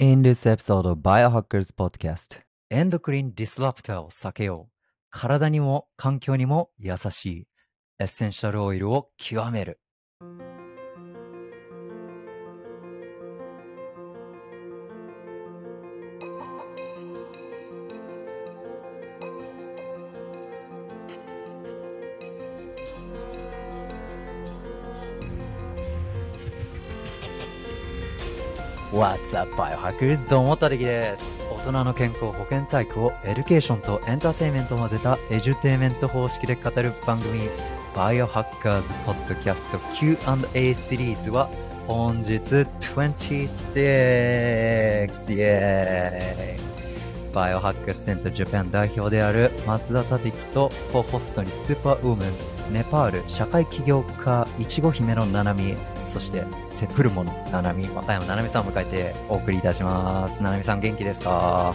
In this episode of Biohackers Podcast, エンドクリンディスラプターを避けよう。体にも環境にも優しいエッセンシャルオイルを極める。What's up, Biohackers? どうも、タデキです。大人の健康保健体育をエデュケーションとエンターテインメントを混ぜたエデュテイメント方式で語る番組 Biohackers Podcast Q&A シリーズは本日26イエーイバイオハッカーセンタージャパン代表である松田立樹とコホストにスーパーウーマンネパール社会起業家いちご姫のななみそしてセプルモのななみ和歌山ななみさんを迎えてお送りいたしますななみさん元気ですか？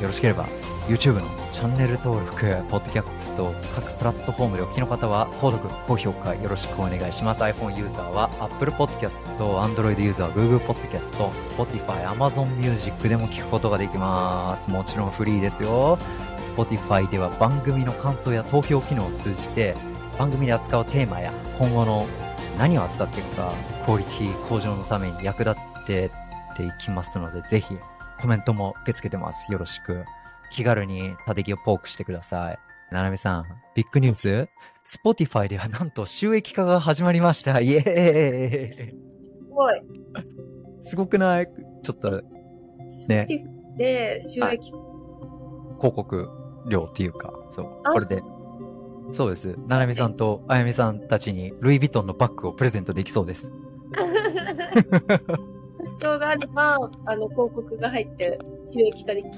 よろしければ YouTube のチャンネル登録、ポッドキャスト各プラットフォームでお聞きの方は購読、高評価よろしくお願いします。iPhone ユーザーは Apple Podcast、Android ユーザーは Google Podcast、Spotify、Amazon Music でも聞くことができます。もちろんフリーですよ。Spotify では番組の感想や投票機能を通じて番組で扱うテーマや今後の何を扱っていくかクオリティ向上のために役立ってっていきますのでぜひコメントも受け付けてます。よろしく。気軽にたてきをポークしてください。ななみさん、ビッグニュース ?Spotify ではなんと収益化が始まりました。イエーイすごい。すごくない？ちょっとねで、収益、広告料っていうか、そう、あこれで。そうです。ななみさんとあやみさんたちにルイ・ヴィトンのバッグをプレゼントできそうです。主張があれば、あの、広告が入って収益化できる。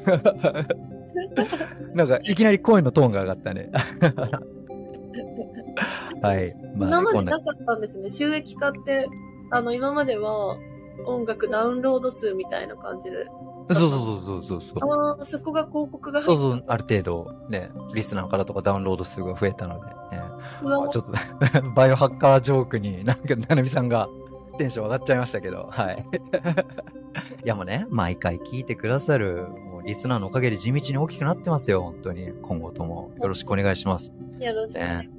なんか、いきなり声のトーンが上がったね。はい。まあ、今までなかったんですね。収益化って、あの、今までは音楽ダウンロード数みたいな感じで。そうそうそうそうそう。ああ、そこが広告がそうそう、ある程度ね、リスナーからとかダウンロード数が増えたので、ね、ちょっと、バイオハッカージョークになんか、ななみさんがテンション上がっちゃいましたけど、はい。いやもうね、毎回聞いてくださる、もうリスナーのおかげで地道に大きくなってますよ、本当に。今後ともよろしくお願いします。よろしくお願いし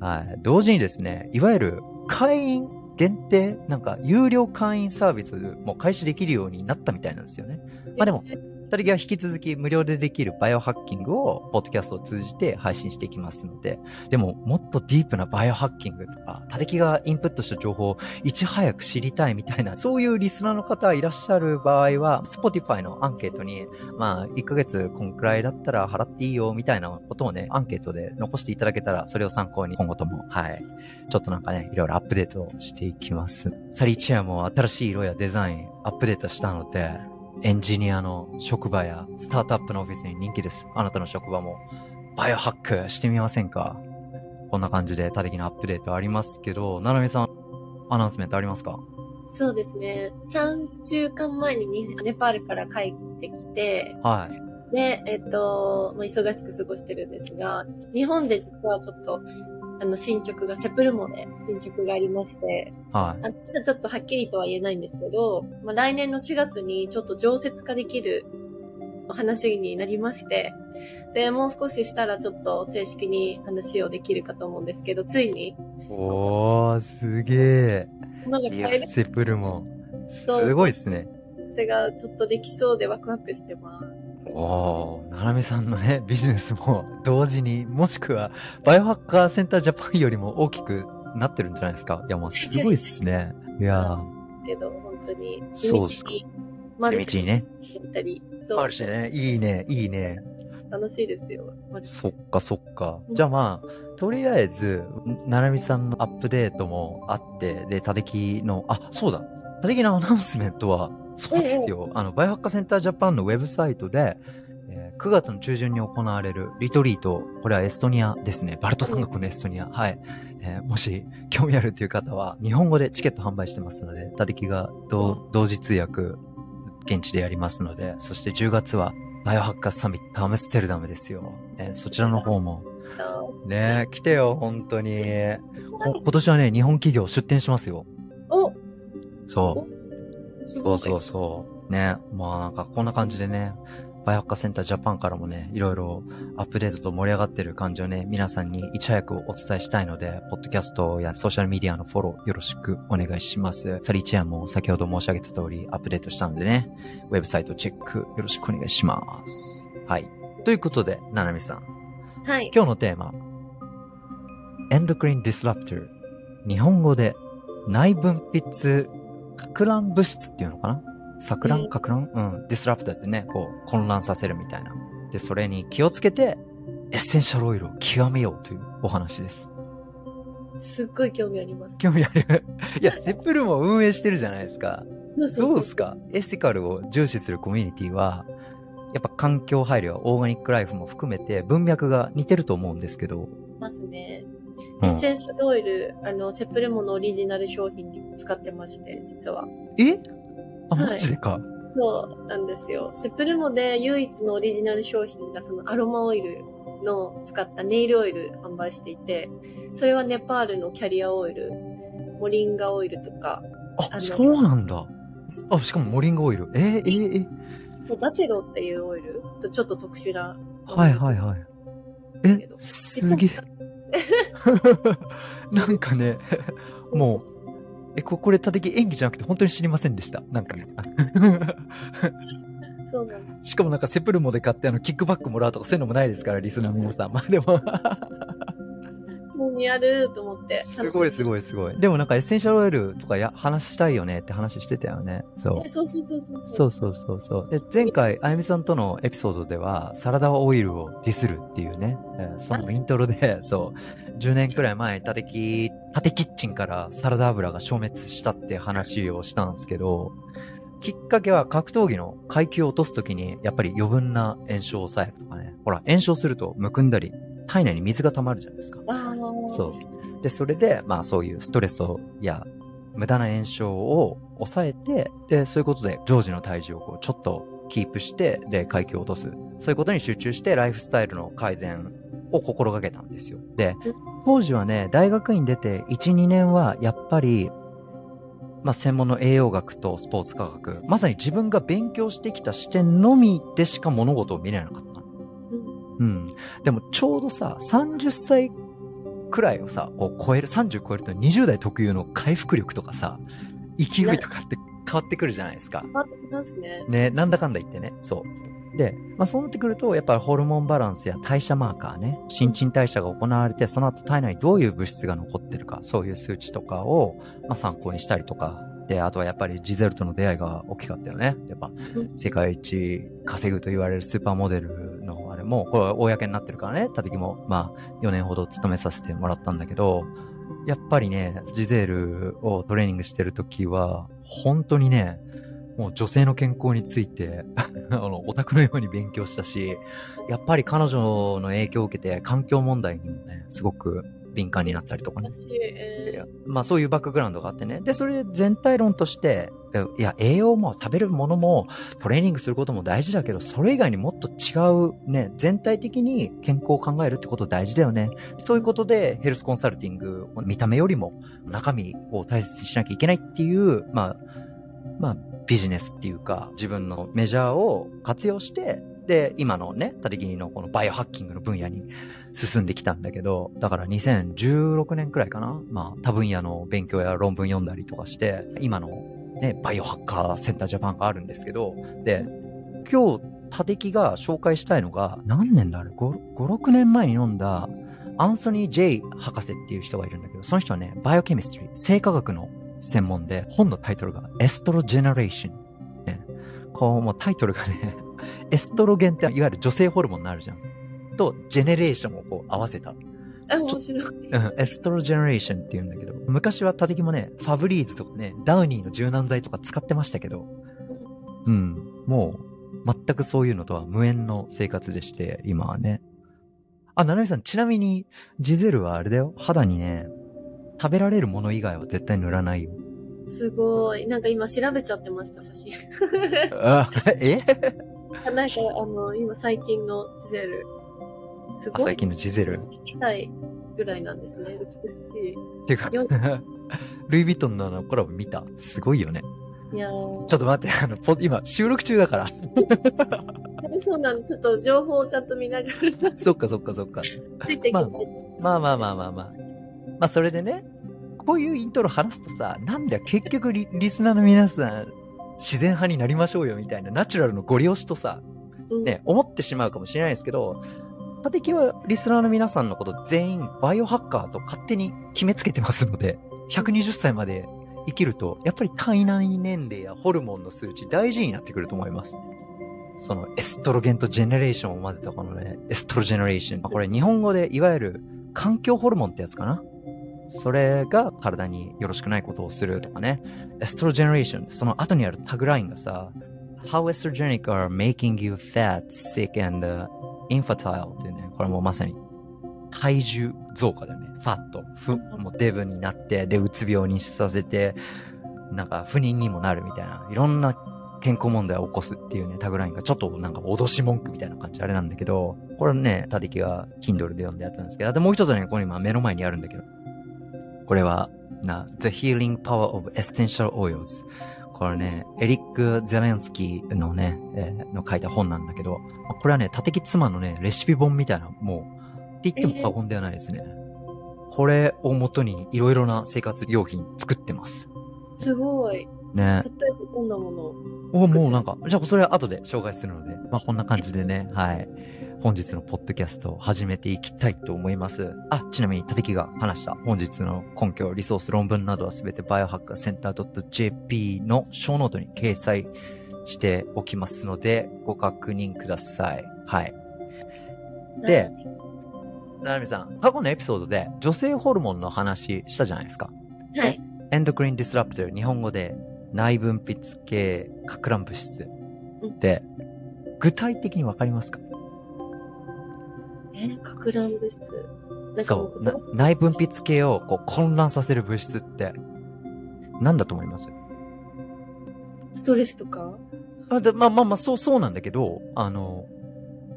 はい。同時にですね、いわゆる会員限定、なんか有料会員サービスも開始できるようになったみたいなんですよね。まあでも、二人は引き続き無料でできるバイオハッキングをポッドキャストを通じて配信していきますので、でももっとディープなバイオハッキングとか、他敵がインプットした情報をいち早く知りたいみたいな、そういうリスナーの方いらっしゃる場合は、Spotify のアンケートに、まあ、1ヶ月こんくらいだったら払っていいよみたいなことをね、アンケートで残していただけたら、それを参考に今後とも、はい、ちょっとなんかね、いろいろアップデートしていきます。サリーチェアも新しい色やデザインアップデートしたので、エンジニアの職場やスタートアップのオフィスに人気です。あなたの職場もバイオハックしてみませんか？こんな感じで多的なアップデートありますけど、ななみさん、アナウンスメントありますか？そうですね。3週間前ににネパールから帰ってきて、はい。で、えっと、まあ、忙しく過ごしてるんですが、日本で実はちょっと、あの、進捗が、セプルモで進捗がありまして、はい。あちょっとはっきりとは言えないんですけど、まあ、来年の4月にちょっと常設化できる話になりまして、で、もう少ししたらちょっと正式に話をできるかと思うんですけど、ついに、おー、すげえ。のがい変えるや、セプルも、すごいですね。話がちょっとできそうでワクワクしてます。おー、ななみさんのね、ビジネスも同時に、もしくは、バイオハッカーセンタージャパンよりも大きくなってるんじゃないですか？いや、もうすごいっすね。いやけど、本当に、地道そうですかに、ー、地道にね。やったり、そうあるしね。いいね、いいね。楽しいですよ。マルチそっかそっか。じゃあまあ、とりあえず、ななみさんのアップデートもあって、で、たできの、あ、そうだ。たできのアナウンスメントは、そうですよ。あの、バイオハッカーセンタージャパンのウェブサイトで、えー9月の中旬に行われるリトリート、これはエストニアですね。バルト三国のエストニア。はい。えーもし興味あるという方は、日本語でチケット販売してますので、たできが同同時通訳、現地でやりますので、そして10月は、バイオハッカーサミットアムステルダムですよ。えーそちらの方も。ね来てよ、本当に。こ今年はね、日本企業出展しますよ。おそう。そうそうそう。ね。まあなんかこんな感じでね、バイオハッカーセンタージャパンからもね、いろいろアップデートと盛り上がってる感じをね、皆さんにいち早くお伝えしたいので、ポッドキャストやソーシャルメディアのフォローよろしくお願いします。サリーチェアンも先ほど申し上げた通りアップデートしたのでね、ウェブサイトチェックよろしくお願いします。はい。ということで、ななみさん、はい。今日のテーマ、エンドクリンディスラプター。日本語で内分泌か乱物質っていうのかな？錯乱うん？か乱うん。ディスラプターってね、こう混乱させるみたいな。で、それに気をつけて、エッセンシャルオイルを極めようというお話です。すっごい興味あります。興味ある？いや、セプルも運営してるじゃないですか。そうそうそうどうですか？エスティカルを重視するコミュニティは、やっぱ環境配慮、オーガニックライフも含めて文脈が似てると思うんですけど。ますね。うんエッセンシャルオイル、あの、セプレモのオリジナル商品に使ってまして、実は。え？あ、はいマジでか。そうなんですよ。セプレモで唯一のオリジナル商品がそのアロマオイルの使ったネイルオイル販売していて、それはネパールのキャリアオイル、モリンガオイルとか、あそうなんだ。あ、しかもモリンガオイル。えー、えー、えダテロっていうオイルとちょっと特殊な。ー、はいはいはい。え、すげえ。なんかね、もう、え、ここれ、たてき演技じゃなくて本当に知りませんでした。なんかね。そうなんです。しかもなんかセプルモで買ってあの、キックバックもらうとかそういうのもないですから、リスナーの皆さん。まあでも、もうやると思って。すごいすごいすごい。でもなんかエッセンシャルオイルとかや話したいよねって話してたよね。そうえ。そうそうそうそう。そうそうそうそう。で、前回、あゆみさんとのエピソードでは、サラダオイルをディスるっていうね、えーそのイントロで、そう、10年くらい前に縦キ、縦キッチンからサラダ油が消滅したって話をしたんですけど、きっかけは格闘技の階級を落とすときに、やっぱり余分な炎症を抑えるとかね。ほら、炎症するとむくんだり、体内に水が溜まるじゃないですか。そう。で、それで、まあそういうストレスをや無駄な炎症を抑えて、で、そういうことで常時の体重をこうちょっとキープして、で、階級を落とす。そういうことに集中してライフスタイルの改善を心がけたんですよ。でうん、当時はね、大学院出て1、2年はやっぱり、まあ専門の栄養学とスポーツ科学、まさに自分が勉強してきた視点のみでしか物事を見れなかった。うんうん。でもちょうどさ、30歳くらいをさ、こう超える、30超えると20代特有の回復力とかさ、勢いとかって変わってくるじゃないですか。変わってきますね。ね、なんだかんだ言ってね。そう。で、まあそうなってくると、やっぱりホルモンバランスや代謝マーカーね、新陳代謝が行われて、その後体内にどういう物質が残ってるか、そういう数値とかを、まあ参考にしたりとか、で、あとはやっぱりジゼルとの出会いが大きかったよね。やっぱ、世界一稼ぐと言われるスーパーモデルのあれも、これは公になってるからね、たてきも、まあ、4年ほど勤めさせてもらったんだけど、やっぱりね、ジゼルをトレーニングしてるときは、本当にね、もう女性の健康について、あの、オタクのように勉強したし、やっぱり彼女の影響を受けて環境問題にもね、すごく敏感になったりとかね。まあそういうバックグラウンドがあってね。で、それで全体論として、いや、栄養も食べるものもトレーニングすることも大事だけど、それ以外にもっと違うね、全体的に健康を考えるってこと大事だよね。そういうことでヘルスコンサルティング、見た目よりも中身を大切にしなきゃいけないっていう、まあ、まあ、ビジネスっていうか、自分のメジャーを活用して、で、今のね、タデギのこのバイオハッキングの分野に進んできたんだけど、だから2016年くらいかな？まあ、多分野の勉強や論文読んだりとかして、今のね、バイオハッカーセンタージャパンがあるんですけど、で、今日、タデキが紹介したいのが、何年だあれ ?5、5 6年前に読んだ、アンソニー・ジェイ博士っていう人がいるんだけど、その人はね、 biochemistry、生化学の専門で、本のタイトルが Estrogeneration。ね、こう、もうタイトルがね、エストロゲンっていわゆる女性ホルモンになるじゃん。と、ジェネレーションをこう合わせた。ー、あ、面白い。うん、 Estrogeneration って言うんだけど、昔はタデキもね、ファブリーズとかね、ダウニーの柔軟剤とか使ってましたけど、うん、もう、全くそういうのとは無縁の生活でして、今はね。あ、ななみさん、ちなみに、ジゼルはあれだよ。肌にね、食べられるもの以外は絶対塗らないよ。すごい。なんか今調べちゃってました、写真。あ、え？なんか、あの、今最近のチゼル。すごい。あ最近のジゼル？2歳ぐらいなんですね。美しい。っていうかよ、ルイ・ヴィトンのあのコラボ見た？すごいよね。いやーちょっと待って、あの、ポ今、収録中だから。そうなの。ちょっと情報をちゃんと見ながら そっかそっかそっか。ついていきたい。まあまあまあまあまあ。まあそれでね、こういうイントロ話すとさ、なんだよ、結局リリスナーの皆さん、自然派になりましょうよみたいなナチュラルのご利用しとさ、うんね、思ってしまうかもしれないですけど、立木はリスナーの皆さんのこと全員バイオハッカーと勝手に決めつけてますので、120歳まで生きると、やっぱり体内年齢やホルモンの数値大事になってくると思います。そのエストロゲンとジェネレーションを混ぜたこのね、 Estrogeneration。これ日本語でいわゆる環境ホルモンってやつかな？それが体によろしくないことをするとかね。 Estrogeneration。その後にあるタグラインがさ、How estrogenics are making you fat, sick and infertile? っていうね、これもまさに体重増加だよね。ファット。ふ、もうデブになって、で、うつ病にさせて、なんか不妊にもなるみたいな、いろんな健康問題を起こすっていうね、タグラインがちょっとなんか脅し文句みたいな感じあれなんだけど、これね、たてきが Kindle で読んだやつなんですけど、あともう一つね、これ今目の前にあるんだけど、これは、な、The Healing Power of Essential Oils。これね、エリック・ゼレンスキーのね、えーの書いた本なんだけど、まあこれはね、たてき妻のね、レシピ本みたいな、もう、って言っても過言ではないですね。これを元にいろいろな生活用品作ってます。すごい。ね。例えばこんなもの。お、もうなんか、じゃあそれは後で紹介するので、まあこんな感じでね、はい。本日のポッドキャストを始めていきたいと思います。あ、ちなみに、タデキが話した本日の根拠、リソース、論文などはすべてバイオハッカーセンター .jp の show note に掲載しておきますので、ご確認ください。はい。でななみさん、過去のエピソードで女性ホルモンの話したじゃないですか。はい。エンドクリンディスラプトル、日本語で内分泌系かく乱物質って、具体的にわかりますか？え、かく乱物。質。なんかもそう内分泌系をこう混乱させる物質って、何だと思います？ストレスとか？あでまあまあまあ、そうそうなんだけど、あの、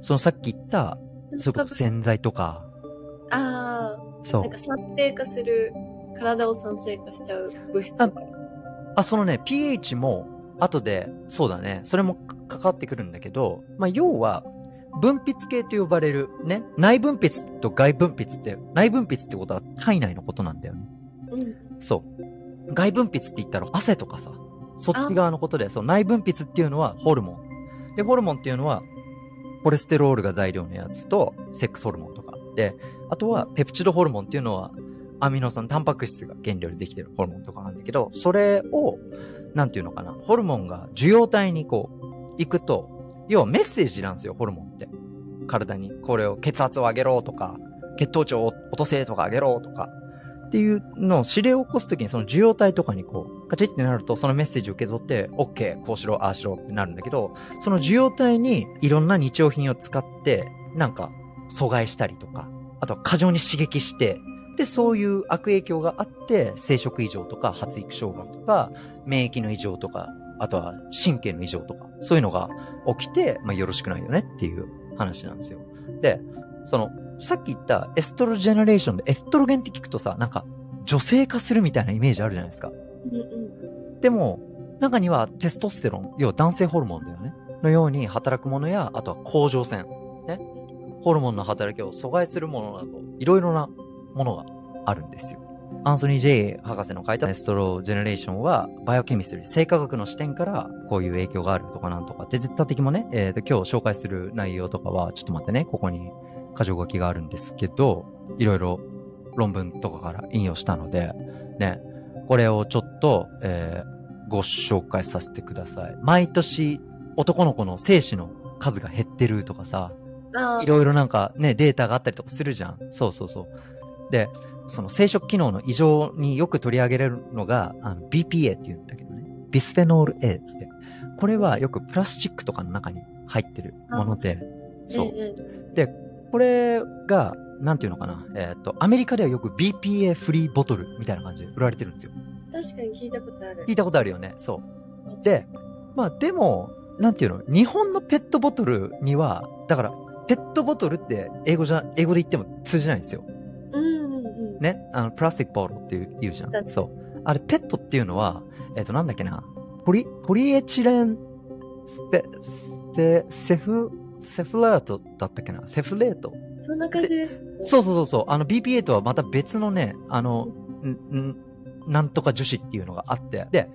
そのさっき言った、それこそ洗剤とか、ああ、そう。なんか。酸性化する、体を酸性化しちゃう物質とか。あ、そのね、pH も、後で、そうだね、それもかかってくるんだけど、まあ、要は、分泌系と呼ばれる、ね、内分泌と外分泌って、内分泌ってことは体内のことなんだよね。うん。そう。外分泌って言ったら汗とかさ、そっち側のことで、そう、内分泌っていうのはホルモン。で、ホルモンっていうのは、コレステロールが材料のやつと、セックスホルモンとか。で、あとは、ペプチドホルモンっていうのは、アミノ酸、タンパク質が原料でできてるホルモンとかなんだけど、それを、なんていうのかな、ホルモンが受容体にこう、行くと、要はメッセージなんですよ、ホルモンって。体に、これを血圧を上げろとか、血糖値を落とせとか上げろとか、っていうのを指令を起こすときにその受容体とかにこう、カチッってなるとそのメッセージを受け取って、OK、こうしろ、ああしろってなるんだけど、その受容体にいろんな日用品を使って、なんか阻害したりとか、あとは過剰に刺激して、で、そういう悪影響があって、生殖異常とか発育障害とか、免疫の異常とか、あとは神経の異常とか、そういうのが起きて、まあよろしくないよねっていう話なんですよ。で、その、さっき言った Estrogeneration でエストロゲンって聞くとさ、なんか女性化するみたいなイメージあるじゃないですか。うんうん。でも、中にはテストステロン、要は男性ホルモンだよね。のように働くものや、あとは甲状腺。ね。ホルモンの働きを阻害するものなど、いろいろなものがあるんですよ。アンソニー・ジェイ博士の書いた Estrogeneration は、 biochemistry、生化学の視点から、こういう影響があるとかなんとか。で、タデキもね、えーと、今日紹介する内容とかは、ちょっと待ってね、ここに箇条書きがあるんですけど、いろいろ論文とかから引用したので、ね、これをちょっと、えーご紹介させてください。毎年、男の子の精子の数が減ってるとかさ、い、ろいろなんかね、データがあったりとかするじゃん。そうそうそう。で、その生殖機能の異常によく取り上げられるのが、あの BPA って言うんだけどね。ビスフェノール A って。これはよくプラスチックとかの中に入ってるもので、そう。んんこれが、なんていうのかな。えーっと、アメリカではよく BPA フリーボトルみたいな感じで売られてるんですよ。確かに聞いたことある。聞いたことあるよね。そう。で、まあでも、なんていうの？日本のペットボトルには、だから、ペットボトルって英語じゃ、英語で言っても通じないんですよ。うんうんうん。ね。あの、プラスティックボトルっていう言うじゃん。そう。あれ、ペットっていうのは、えっ、と、なんだっけな。ポリ、ポリエチレン、セ、セ、セフ、セフレートだったっけなセフレートそんな感じです。そうそうそうそう。あの BPA とはまた別のね、あの、ん、ん、なんとか樹脂っていうのがあって。で、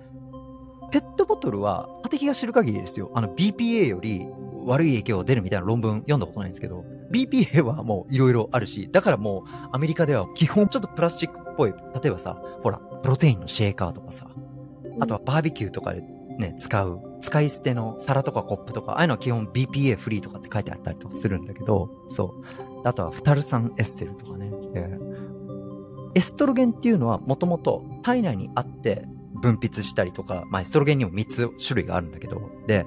ペットボトルは、敵が知る限りですよ。あの BPA より悪い影響が出るみたいな論文読んだことないんですけど、BPA はもういろいろあるし、だからもうアメリカでは基本ちょっとプラスチックっぽい、例えばさ、ほら、プロテインのシェーカーとかさ、あとはバーベキューとかでね、使う、使い捨ての皿とかコップとか、ああいうのは基本 BPA フリーとかって書いてあったりとかするんだけど、そう。あとはフタル酸エステルとかね。エストロゲンっていうのはもともと体内にあって分泌したりとか、まあエストロゲンにも3つ種類があるんだけど、で、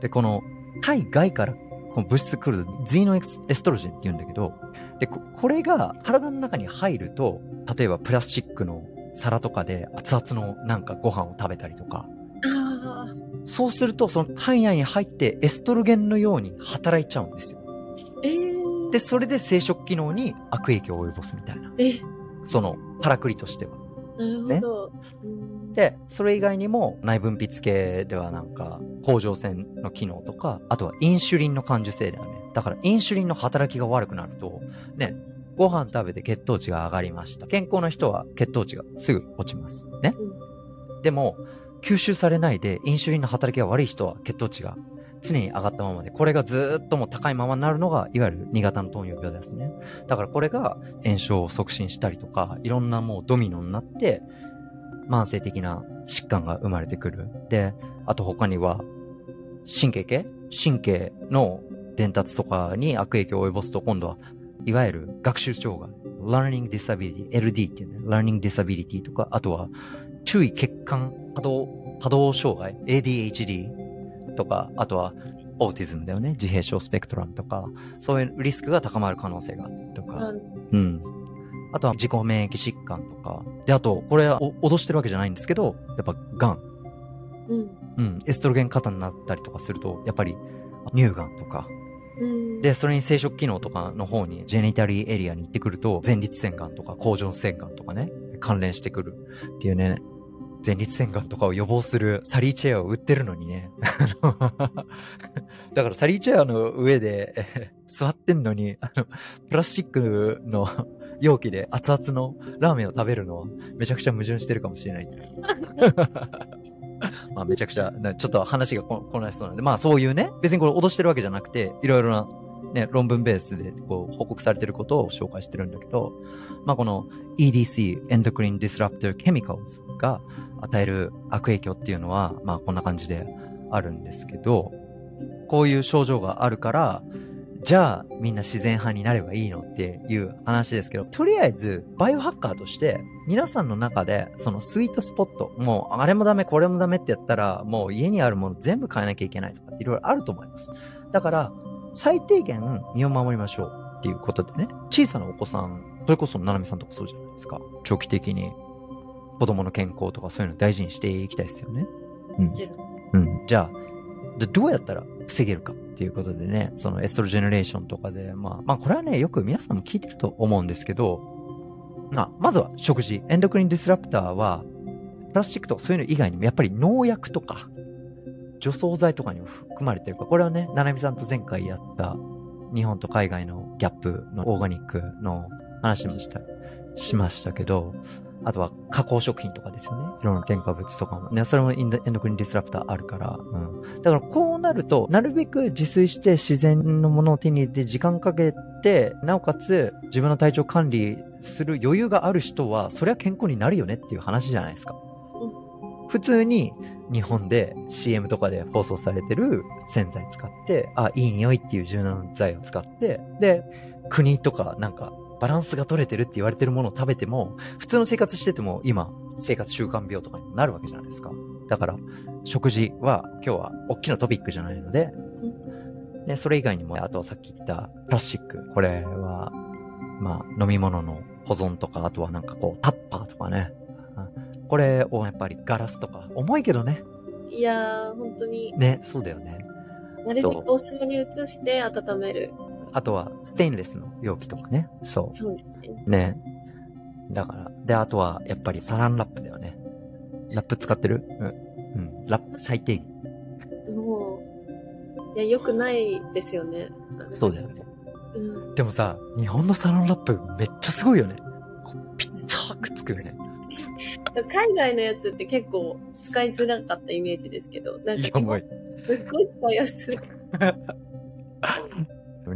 で、この体外からこの物質来るズイノエストロジンって言うんだけど、で、ここれが体の中に入ると、例えばプラスチックの皿とかで熱々のなんかご飯を食べたりとか、あそうするとその体内に入ってエストロゲンのように働いちゃうんですよ。あ。えー、で、それで生殖機能に悪影響を及ぼすみたいな。え、その、からくりとしては。なるほど。うんで、それ以外にも内分泌系ではなんか、甲状腺の機能とか、あとはインシュリンの感受性だよね。だからインシュリンの働きが悪くなると、ね、ご飯食べて血糖値が上がりました。健康な人は血糖値がすぐ落ちます。ね。でも、吸収されないでインシュリンの働きが悪い人は血糖値が常に上がったままで、これがずっともう高いままになるのが、いわゆる2型の糖尿病ですね。だからこれが炎症を促進したりとか、いろんなもうドミノになって、慢性的な疾患が生まれてくる。で、あと他には、神経系？神経の伝達とかに悪影響を及ぼすと、今度は、いわゆる学習障害、learning disability、LD っていうね、learning disability とか、あとは、注意欠陥多動、多動障害、ADHD とか、あとは、オーティズムだよね。自閉症スペクトラムとか、そういうリスクが高まる可能性があったりとか、あうん。あとは自己免疫疾患とか。で、あと、これはお脅してるわけじゃないんですけど、やっぱ、癌。うん。うん。エストロゲン過多になったりとかすると、やっぱり、乳がんとか。うん。で、それに生殖機能とかの方に、ジェニタリーエリアに行ってくると、前立腺がんとか、甲状腺がんとかね、関連してくるっていうね、前立腺がんとかを予防するサリーチェアを売ってるのにね。だからサリーチェアの上でえ座ってんのに、あの、プラスチックの容器で熱々のラーメンを食べるのはめちゃくちゃ矛盾してるかもしれない。まあめちゃくちゃ、なちょっと話がこ混乱しそうなんで、まあそういうね、別にこれ脅してるわけじゃなくて、いろいろなね、論文ベースでこう報告されてることを紹介してるんだけど、まあこの EDC、Endocrine Disruptor Chemicals が与える悪影響っていうのは、まあこんな感じであるんですけど、こういう症状があるから、じゃあみんな自然派になればいいのっていう話ですけど、とりあえずバイオハッカーとして皆さんの中でそのスイートスポット、もうあれもダメこれもダメってやったらもう家にあるもの全部変えなきゃいけないとかっていろいろあると思います。だから最低限身を守りましょうっていうことでね、小さなお子さん、それこそななみさんとかそうじゃないですか。長期的に子供の健康とかそういうの大事にしていきたいですよね。うんうん。じゃあ、でどうやったら防げるかっていうことでね、そのエストロジェネレーションとかで、まあ、まあこれはね、よく皆さんも聞いてると思うんですけど、まあ、まずは食事。エンドクリンディスラプターは、プラスチックとかそういうの以外にも、やっぱり農薬とか、除草剤とかにも含まれてるか、これはね、ななみさんと前回やった、日本と海外のギャップのオーガニックの話もした、しましたけど、あとは加工食品とかですよね。いろんな添加物とかも。ね、それもエンドエンドクリンディスラプターあるから。うん。だからこうなると、なるべく自炊して自然のものを手に入れて時間かけて、なおかつ自分の体調管理する余裕がある人は、そりゃ健康になるよねっていう話じゃないですか。普通に日本で CM とかで放送されてる洗剤使って、あ、いい匂いっていう柔軟剤を使って、で、国とかなんかバランスが取れてるって言われてるものを食べても、普通の生活してても今、生活習慣病とかにもなるわけじゃないですか。だから、食事は今日は大きなトピックじゃないので、で、それ以外にも、あとさっき言ったプラスチック。これは、まあ、飲み物の保存とか、あとはなんかこう、タッパーとかね。あこれをやっぱりガラスとか、重いけどね。いやー、本当に、ね、そうだよね。なるべくお皿に移して温める。あとは、ステンレスの容器とかね。そそうですね。う。ね。だから。で、あとは、やっぱりサランラップだよね。ラップ使ってる？うん。うん。ラップ最低限。もう、いや、良くないですよね。そうだよね。うん。でもさ、日本のサロンラップめっちゃすごいよね。こうピッチャーくっつくよね。海外のやつって結構使いづらかったイメージですけど、なんかすっごい使いやすい。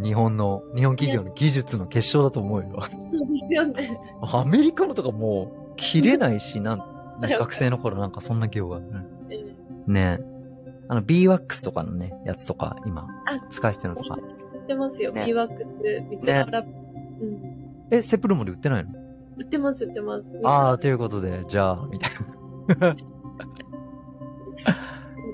日本の、日本企業の技術の結晶だと思うよ。そうですよね。アメリカのとかもう、切れないし、なん、ね学生の頃なんかそんな業が。うんうんねあの、B-Wax とかのね、やつとか、今、あ使い捨てのとか。知ってますよ。ねビーワックス、三つ葉ラ。え、セプルモで売ってないの？売ってます、売ってます。ああ、ということで、じゃあ、みたいな。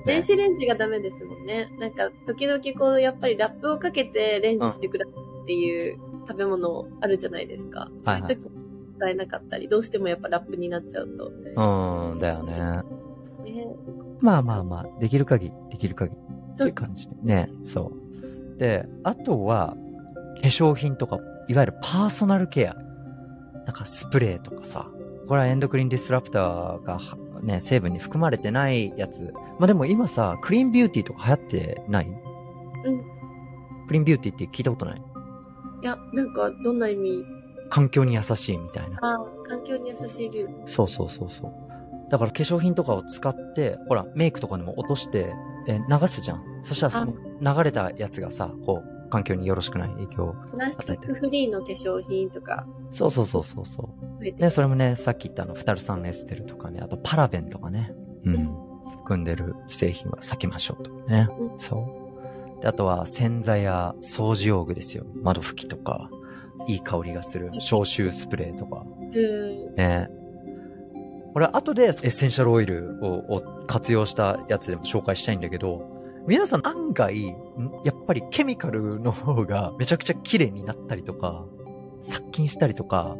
電子レンジがダメですもんね。なんか、時々こう、やっぱりラップをかけてレンジしてくださいっていう食べ物あるじゃないですか。はいはいそういう時使えなかったり、どうしてもやっぱラップになっちゃうと。うーん、だよね。ね、まあまあまあ、できる限り、できる限り。ってそういう感じで。ね、そう。で、あとは、化粧品とか、いわゆるパーソナルケア。なんかスプレーとかさ。これはエンドクリーンディスラプターがはね、成分に含まれてないやつ。まあでも今さ、クリーンビューティーとか流行ってない？うん。クリーンビューティーって聞いたことない？いや、なんか、どんな意味？環境に優しいみたいな。ああ、環境に優しいビュー。そうそうそうそう。だから化粧品とかを使って、ほら、メイクとかにも落として、えー流すじゃん。そしたらその流れたやつがさ、こう、環境によろしくない影響を。プラスチックフリーの化粧品とかそうそうそうそうそう。ね、それもね、さっき言ったあの、フタル酸エステルとかね、あとパラベンとかね、うん、含んでる製品は避けましょうとかね。うんそう。で、あとは洗剤や掃除用具ですよ。窓拭きとか、いい香りがする消臭スプレーとか。うん。ね。これ後でエッセンシャルオイルをを活用したやつでも紹介したいんだけど、皆さん案外、ん？やっぱりケミカルの方がめちゃくちゃ綺麗になったりとか、殺菌したりとか、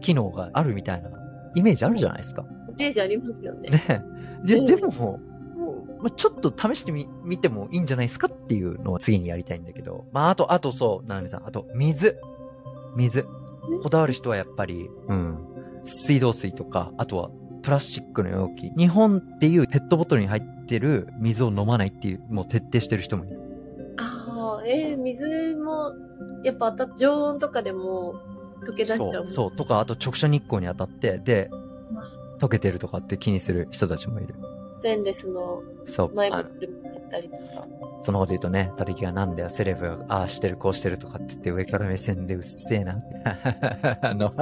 機能があるみたいなイメージあるじゃないですか。イメージありますよね。ね。で、うんでも、もうまあ、ちょっと試してみ、見てもいいんじゃないですかっていうのを次にやりたいんだけど。まあ、あと、あとそう、ななみさん、あと、水。水。こだわる人はやっぱり、うん。水道水とか、あとは、プラスチックの容器。日本っていうペットボトルに入ってる水を飲まないっていう、もう徹底してる人もいる。ああ、えー、水も、やっぱ当た常温とかでも溶け出しちゃそうう、そう。とか、あと直射日光に当たって、で、溶けてるとかって気にする人たちもいる。ステンレスのそう。マイボあトルもやったりとか。そのこと言うとね、たてきがなんだよ、セレブが、ああしてる、こうしてるとかって言って上から目線でうっせえな の、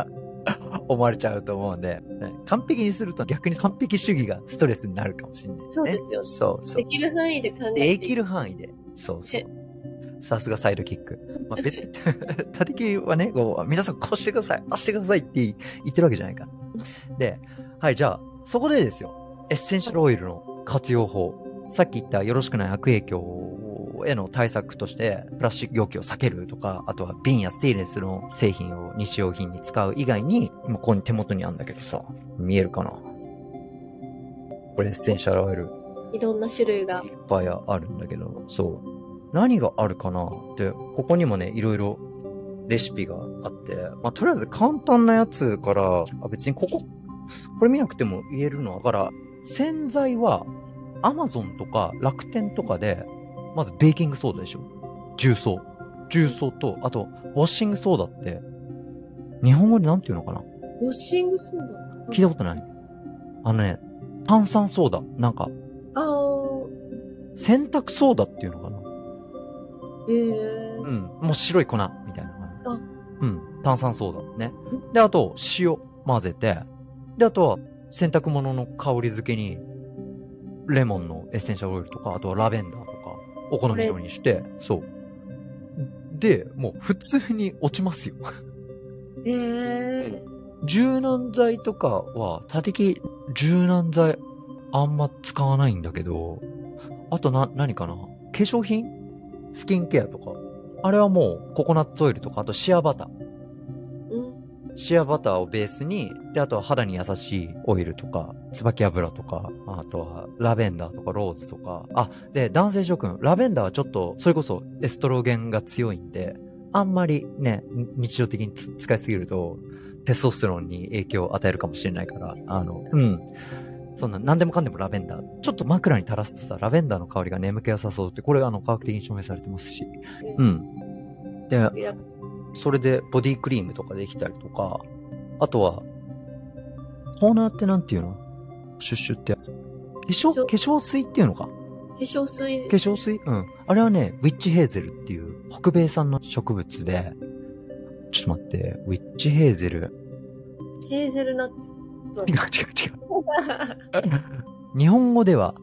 思われちゃうと思うんで、ね完璧にすると逆に完璧主義がストレスになるかもしれない、ね。そうですよそうそう。できる範囲で考えて。できる範囲で。そうそう。さすがサイドキック。まあ、別に、たてきはね、こう、皆さんこうしてください、ああしてくださいって言ってるわけじゃないから。で、はい、じゃあ、そこでですよ、エッセンシャルオイルの活用法。さっき言ったよろしくない悪影響への対策として、プラスチック容器を避けるとか、あとは瓶やステンレスの製品を日用品に使う以外に、今ここに手元にあるんだけどさ、見えるかな？これエッセンシャルオイルいろんな種類がい。っぱいあるんだけど、そう。何があるかな？って、ここにもね、いろいろレシピがあって、まあ、とりあえず簡単なやつから、あ別にここ、これ見なくても言えるのは、だから、洗剤は、アマゾンとか楽天とかで、まずベーキングソーダでしょ？重曹。重曹と、あと、ウォッシングソーダって、日本語でなんて言うのかな？ウォッシングソーダ？聞いたことないあのね、炭酸ソーダ。なんか、ああ、洗濯ソーダっていうのかな？ええうん。もう白い粉みたいな感じ。あうん。炭酸ソーダね。で、あと、塩混ぜて、で、あとは、洗濯物の香り付けに、レモンのエッセンシャルオイルとか、あとはラベンダーお好み色にして、そう。で、もう普通に落ちますよ。ええ柔軟剤とかは、他的柔軟剤あんま使わないんだけど、あとな、何かな？化粧品？スキンケアとか。あれはもうココナッツオイルとか、あとシアバター。うん。シアバターをベースに、で、あとは肌に優しいオイルとか、椿油とか、あとはラベンダーとかローズとか。あ、で、男性諸君、ラベンダーはちょっと、それこそエストロゲンが強いんで、あんまりね、日常的につ使いすぎると、テストステロンに影響を与えるかもしれないから、あの、うん。そんな何でもかんでもラベンダー。ちょっと枕に垂らすとさ、ラベンダーの香りが眠気良さそうって、これあの科学的に証明されてますし。う。ん。で、それでボディクリームとかできたりとか、あとは、トーナーってなんていうの？シュッシュって。化粧、化粧水っていうのか？ス化粧水。化粧水？うん。あれはね、ウィッチヘーゼルっていう北米産の植物で、ちょっと待って、ウィッチヘーゼル。ヘーゼルナッツ。違う違う違う。日本語では、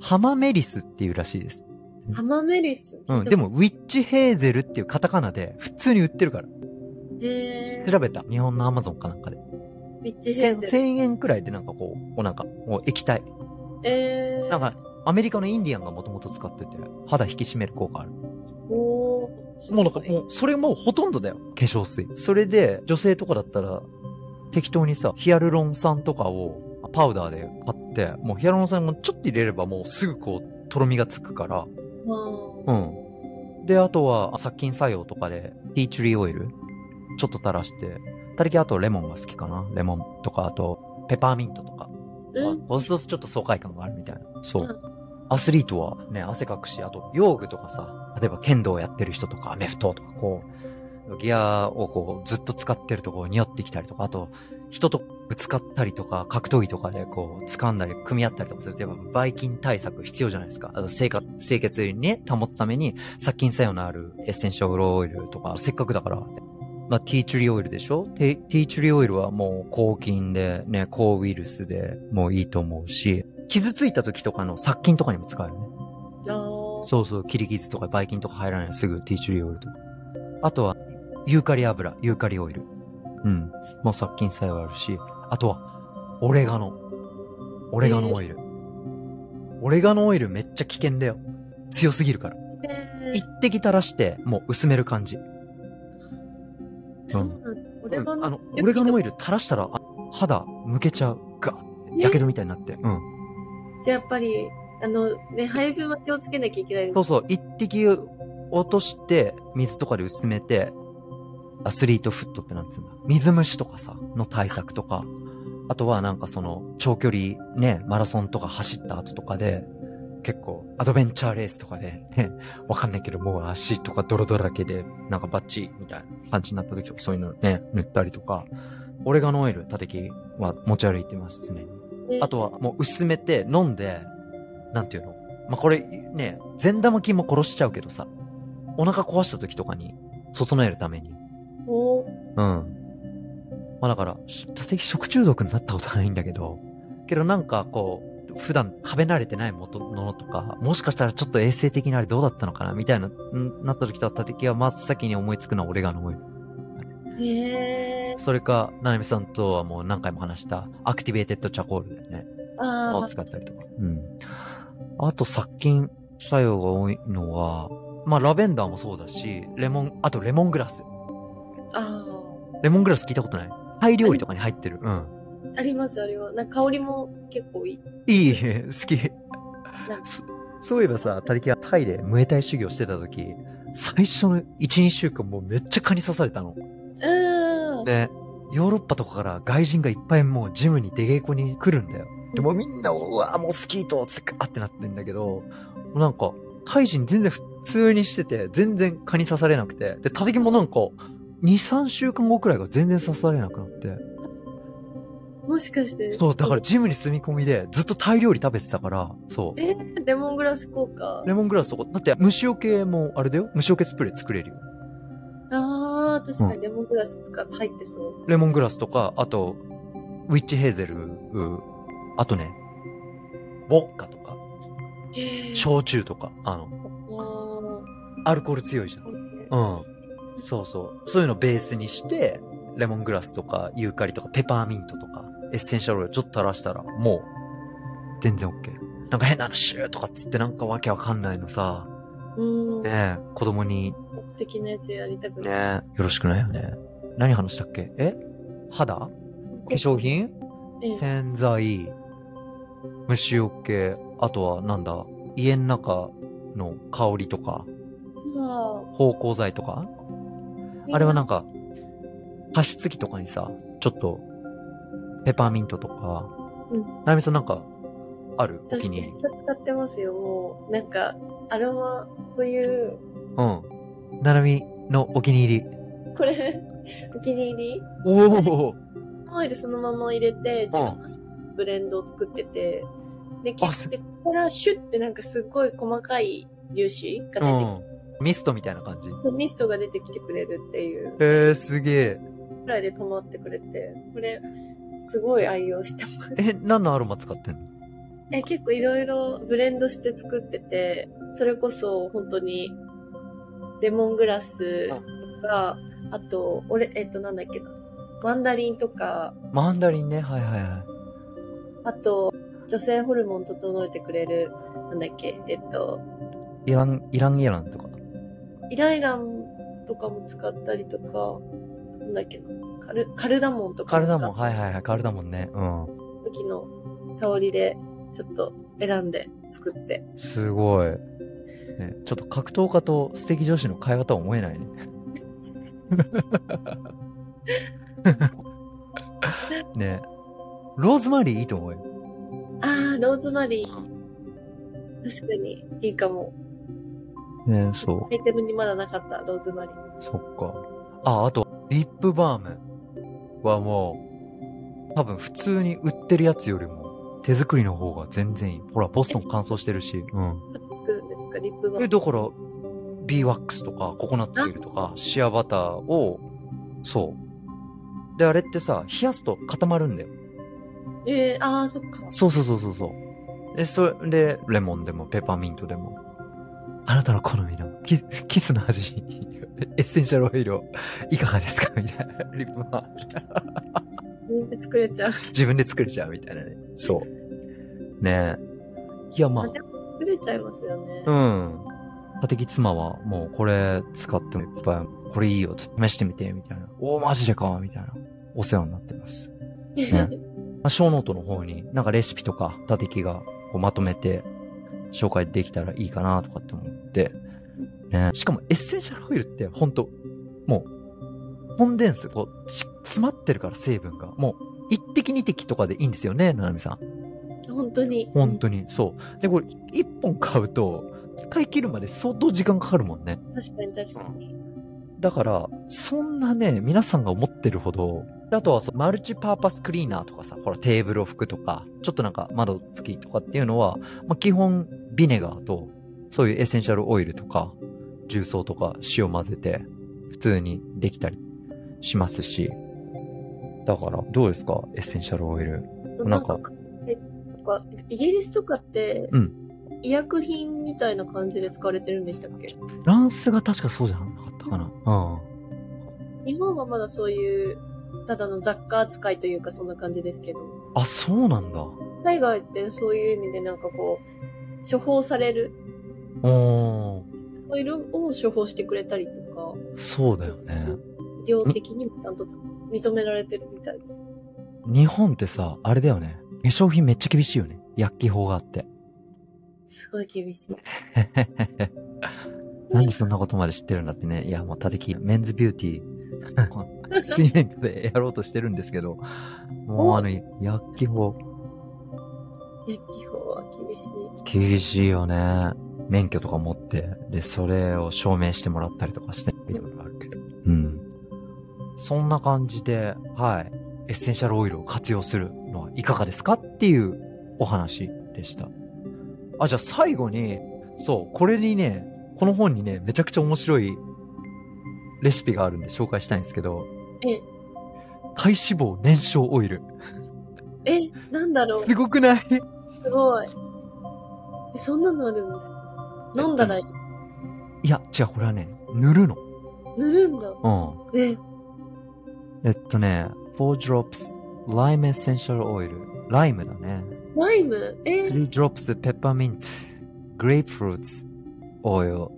ハマメリスっていうらしいです。ハマメリス。うん。でも、ウィッチヘーゼルっていうカタカナで、普通に売ってるから。へー調べた。日本のアマゾンかなんかで。ビッチヘー1000ゼル。1000円くらいでなんかこう、こうなんか、もう液体。えー。なんか、アメリカのインディアンがもともと使ってて、肌引き締める効果ある。おもうなんかもう、それもうほとんどだよ。化粧水。それで、女性とかだったら、適当にさ、ヒアルロン酸とかをパウダーで買って、もうヒアルロン酸もちょっと入れればもうすぐこう、とろみがつくから、わうーん。で、あとは、殺菌作用とかで、ティーチュリーオイル、ちょっと垂らして、たりきあとレモンが好きかな。レモンとか、あと、ペパーミントとか。うん。そうするとちょっと爽快感があるみたいな。そう。うんアスリートはね、汗かくし、あと、用具とかさ、例えば剣道やってる人とか、アメフトとか、こう、ギアをこう、ずっと使ってるとこう、匂ってきたりとか、あと、人とぶつかったりとか、格闘技とかでこう、掴んだり、組み合ったりとかすると、やっぱ、ばい菌対策必要じゃないですか。あと、清潔、清潔にね、保つために、殺菌作用のあるエッセンシャルオイルとか、せっかくだから、まあ、ティーチュリーオイルでしょ？テティーチュリーオイルはもう抗菌で、ね、抗ウイルスでもういいと思うし、傷ついた時とかの殺菌とかにも使えるね。そうそう、切り傷とかばい菌とか入らないすぐティーチュリーオイルとか。あとは、ユーカリ油、ユーカリオイル。うん。もう殺菌作用あるし、あとは、オレガノ。オレガノオイル。オレガノオイルめっちゃ危険だよ。強すぎるから。えー一滴垂らして、もう薄める感じ。そうなんうんあの、オレガノオイル垂らしたら、あ肌むけちゃう。ガーって。やけどみたいになって。うん。じゃあやっぱり、あの、ね、配分は気をつけなきゃいけない。そうそう、一滴落として、水とかで薄めて、アスリートフットってなんつうんだ？水虫とかさ、の対策とか、あとはなんかその、長距離ね、マラソンとか走った後とかで、結構、アドベンチャーレースとかで、ね、わかんないけど、もう足とか泥だらけで、なんかバッチリみたいな感じになった時とか、そういうのね、塗ったりとか、オレガノオイル、立木は持ち歩いてます、常に。ねあとはもう薄めて飲んで、なんていうの？まあ、これね、善玉菌も殺しちゃうけどさ、お腹壊した時とかに整えるために。おーうん。まあだから、し立木食中毒になったことないんだけど、けどなんかこう、普段食べ慣れてないものとか、もしかしたらちょっと衛生的にあれどうだったのかなみたいな、んなった時とはタデキは真っ先に思いつくのはオレガノオイル。へえ。それか、ななみさんとはもう何回も話した、 activated charcoal だよね。をああ、使ったりとか。うん。あと殺菌作用が多いのは、まあラベンダーもそうだし、レモン、あとレモングラス。あレモングラス聞いたことない？タイ料理とかに入ってる。うん。あ、ありますあります。なんか香りも結構いい。いい、好きそそういえばさ、たりきはタイでムエタイ修行してた時、最初の1、2週間もうめっちゃ蚊に刺されたの。うん。で、ヨーロッパとかから外人がいっぱいもうジムに出稽古に来るんだよ。でもみんな、うわ、もうスキートつかってなってんだけど、もうなんか、タイ人全然普通にしてて、全然蚊に刺されなくて、で、たてきもなんか、2、3週間後くらいが全然刺されなくなって。もしかして。そう、だからジムに住み込みでずっとタイ料理食べてたから、そう。えーレモングラス効果？レモングラスとか、だって虫除けもあれだよ虫除けスプレー作れるよ。ああ、確かにレモングラス使って入ってそう。レモングラスとか、あと、ウィッチヘーゼル、うあとね、ウォッカとか。焼酎とか、あの、あアルコール強いじゃん。ーうん。そうそう。そういうのベースにして、レモングラスとか、ユーカリとか、ペパーミントとか、エッセンシャルオイルちょっと垂らしたら、もう、全然 OK。なんか変なのシューとかっつってなんかわけわかんないのさ、うん。ねえ、子供に、目的なやつやりたくねない。え、よろしくないよね。何話したっけ？え？肌？化粧品？ええ。洗剤、虫除け、あとはなんだ、家の中の香りとか、ま芳香剤とか？ああれはなんか、加湿器とかにさ、ちょっと、ペパーミントとか、うんななみさんなんか、ある？私に入り。めっちゃ使ってますよ、もう。なんか、アロマ、こういう、うん。ななみのお気に入り。これ、お気に入り？おおオイルそのまま入れて、自分のブレンドを作ってて、で、切あすって、からシュッてなんかすごい細かい粒子が出てきてうん。ミストみたいな感じ？ミストが出てきてくれるっていうえー、すげえ。くらいで止まってくれて、これ、すごい愛用してます。え、何のアロマ使ってんの？え、結構いろいろブレンドして作ってて、それこそ本当に、レモングラスとか、あと、俺、えっと、なんだっけな、マンダリンとか、マンダリンね。はいはいはい。あと、女性ホルモン整えてくれる、なんだっけ、えっと、イラン、イランイランとか？イライランとかも使ったりとか、なんだっけな、カルカルダモンとかカルダモン。はいはいはい。カルダモンね。うん。た時の香りで、ちょっと選んで作って。すごい。ね、ちょっと格闘家と素敵女子の会話とは思えないね。ねローズマリーいいと思うよ。あー、ローズマリー。確かに、いいかも。ねそアイテムにまだなかった、ローズマリー。う。そっか。あ、あと、リップバームはもう、多分普通に売ってるやつよりも、手作りの方が全然いい。ほら、ボストン乾燥してるし。うん。作るんですか、リップバえ、ーだから、 beeswax とか、ココナッツオイルとか、シアバターを、そう。で、あれってさ、冷やすと固まるんだよ。えー、あー、そっか。そうそうそうそうそう。で、それで、レモンでもペパーミントでも。あなたの好みのキキスの味、エッセンシャルオイルをいかがですか？みたいな。リップ。自分で作れちゃう。自分で作れちゃうみたいなね。そう。ねえ。いや、まあ作れちゃいますよね。うん。家的妻はもうこれ使ってもいっぱい、これいいよ、ちょっと試してみて、みたいな。おー、マジでか、みたいな。お世話になってます。ね まあ、ショーノートの方になんかレシピとか、たてきがこうまとめて紹介できたらいいかなとかって思って。ね。しかもエッセンシャルオイルってほんと、もう、 condense、こう、し詰まってるから成分が。もう、一滴二滴とかでいいんですよね、ななみさん。本当に。本当に。そう。で、これ、一本買うと、使い切るまで相当時間かかるもんね。確かに確かに。だから、そんなね、皆さんが思ってるほど、あとはそうマルチパーパスクリーナーとかさ、ほらテーブルを拭くとか、ちょっとなんか窓拭きとかっていうのは、まあ、基本ビネガーと、そういうエッセンシャルオイルとか、重曹とか塩混ぜて、普通にできたりしますし、だから、どうですか？エッセンシャルオイル。なんか、え、とか、イギリスとかって、うん医薬品みたいな感じで使われてるんでしたっけ？フランスが確かそうじゃなかったかな。うん。日本はまだそういう、ただの雑貨扱いというかそんな感じですけど、あ、そうなんだ。海外ってそういう意味でなんかこう、処方されるおー、オイルを処方してくれたりとか、そうだよね。医療的にもちゃんとつ認められてるみたいです。日本ってさ、あれだよね。化粧品めっちゃ厳しいよね。薬機法があって。すごい厳しい。なんでそんなことまで知ってるんだってね。いや、もう、たてき、メンズビューティー、水面下でやろうとしてるんですけど、もうあの、薬機法、薬機法は厳しい。厳しいよね。免許とか持って、で、それを証明してもらったりとかして、いろいろあるけど。うん。そんな感じで、はい。エッセンシャルオイルを活用するのはいかがですかっていうお話でした。あ、じゃあ最後に、そう、これにね、この本にね、めちゃくちゃ面白いレシピがあるんで紹介したいんですけど、え、体脂肪燃焼オイル。え、なんだろう。すごくない？すごい。え、そんなのあるんですか？飲んだらいい？いや、違う、これはね、塗るの。塗るんだ。うん。え、えっとね、4 drops lime essential oil。ライムだね。ライム？え、3 drops peppermint, grapefruits oil,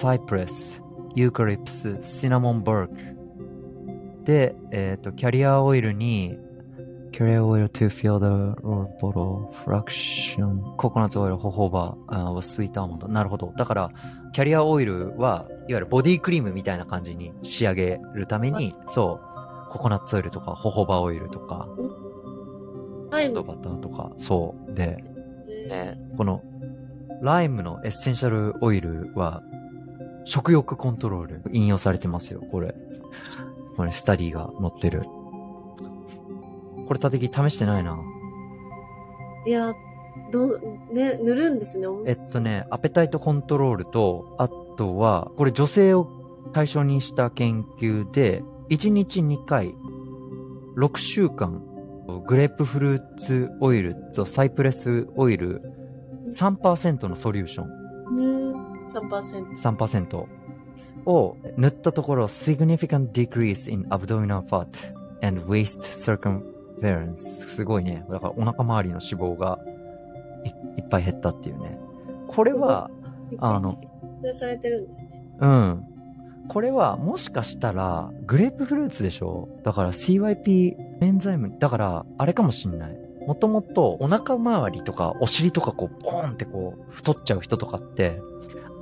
cypress, eucalyptus, cinnamon bark. で、えっ、と、キャリアオイルに、キャリアオイル to fill the bottle, fraction, ココナッツオイル、ホホバ、あスイートアーモンド。なるほど。だから、キャリアオイルは、いわゆるボディクリームみたいな感じに仕上げるために、そう、ココナッツオイルとか、ホホバオイルとか、ライムバターとか、そう。で、ええね、このライムのエッセンシャルオイルは食欲コントロール引用されてますよ、これ。これスタディが載ってる。これ、縦木試してないな。いや、どう、ね、塗るんですね。えっとね、アペタイトコントロールと、あとは、これ女性を対象にした研究で、1日2回、6週間、グレープフルーツオイルとサイプレスオイル3%のソリューション。うん、3%。3%を塗ったところ、significant decrease in abdominal fat and waist circumference すごいね。だからお腹周りの脂肪がいいっぱい減ったっていうね。これは、あの、されてるんですね。うん。これはもしかしたらグレープフルーツでしょ？だから CYP エンザイム、だからあれかもしんない。もともとお腹周りとかお尻とかこうボーンってこう太っちゃう人とかって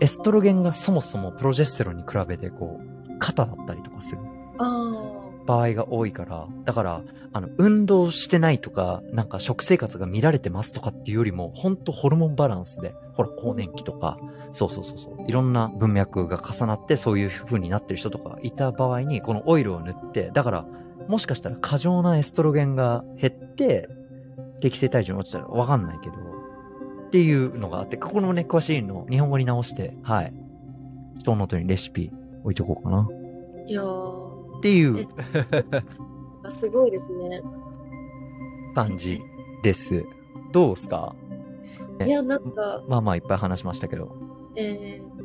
エストロゲンがそもそもプロジェステロンに比べてこう肩だったりとかするあ場合が多いから、だからあの運動してないとかなんか食生活が乱れてますとかっていうよりも本当ホルモンバランスで、ほら更年期とかそうそうそうそう。いろんな文脈が重なってそういう風になってる人とかいた場合にこのオイルを塗って、だからもしかしたら過剰なエストロゲンが減って適正体重に落ちたらわかんないけど、っていうのがあって、ここのね、詳しいのを日本語に直して、はい。ショーノートにレシピ置いとこうかな。あ。いやー、っていうすごいですね。感じです。どうすか？いや、なんか、まあまあいっぱい話しましたけど。えー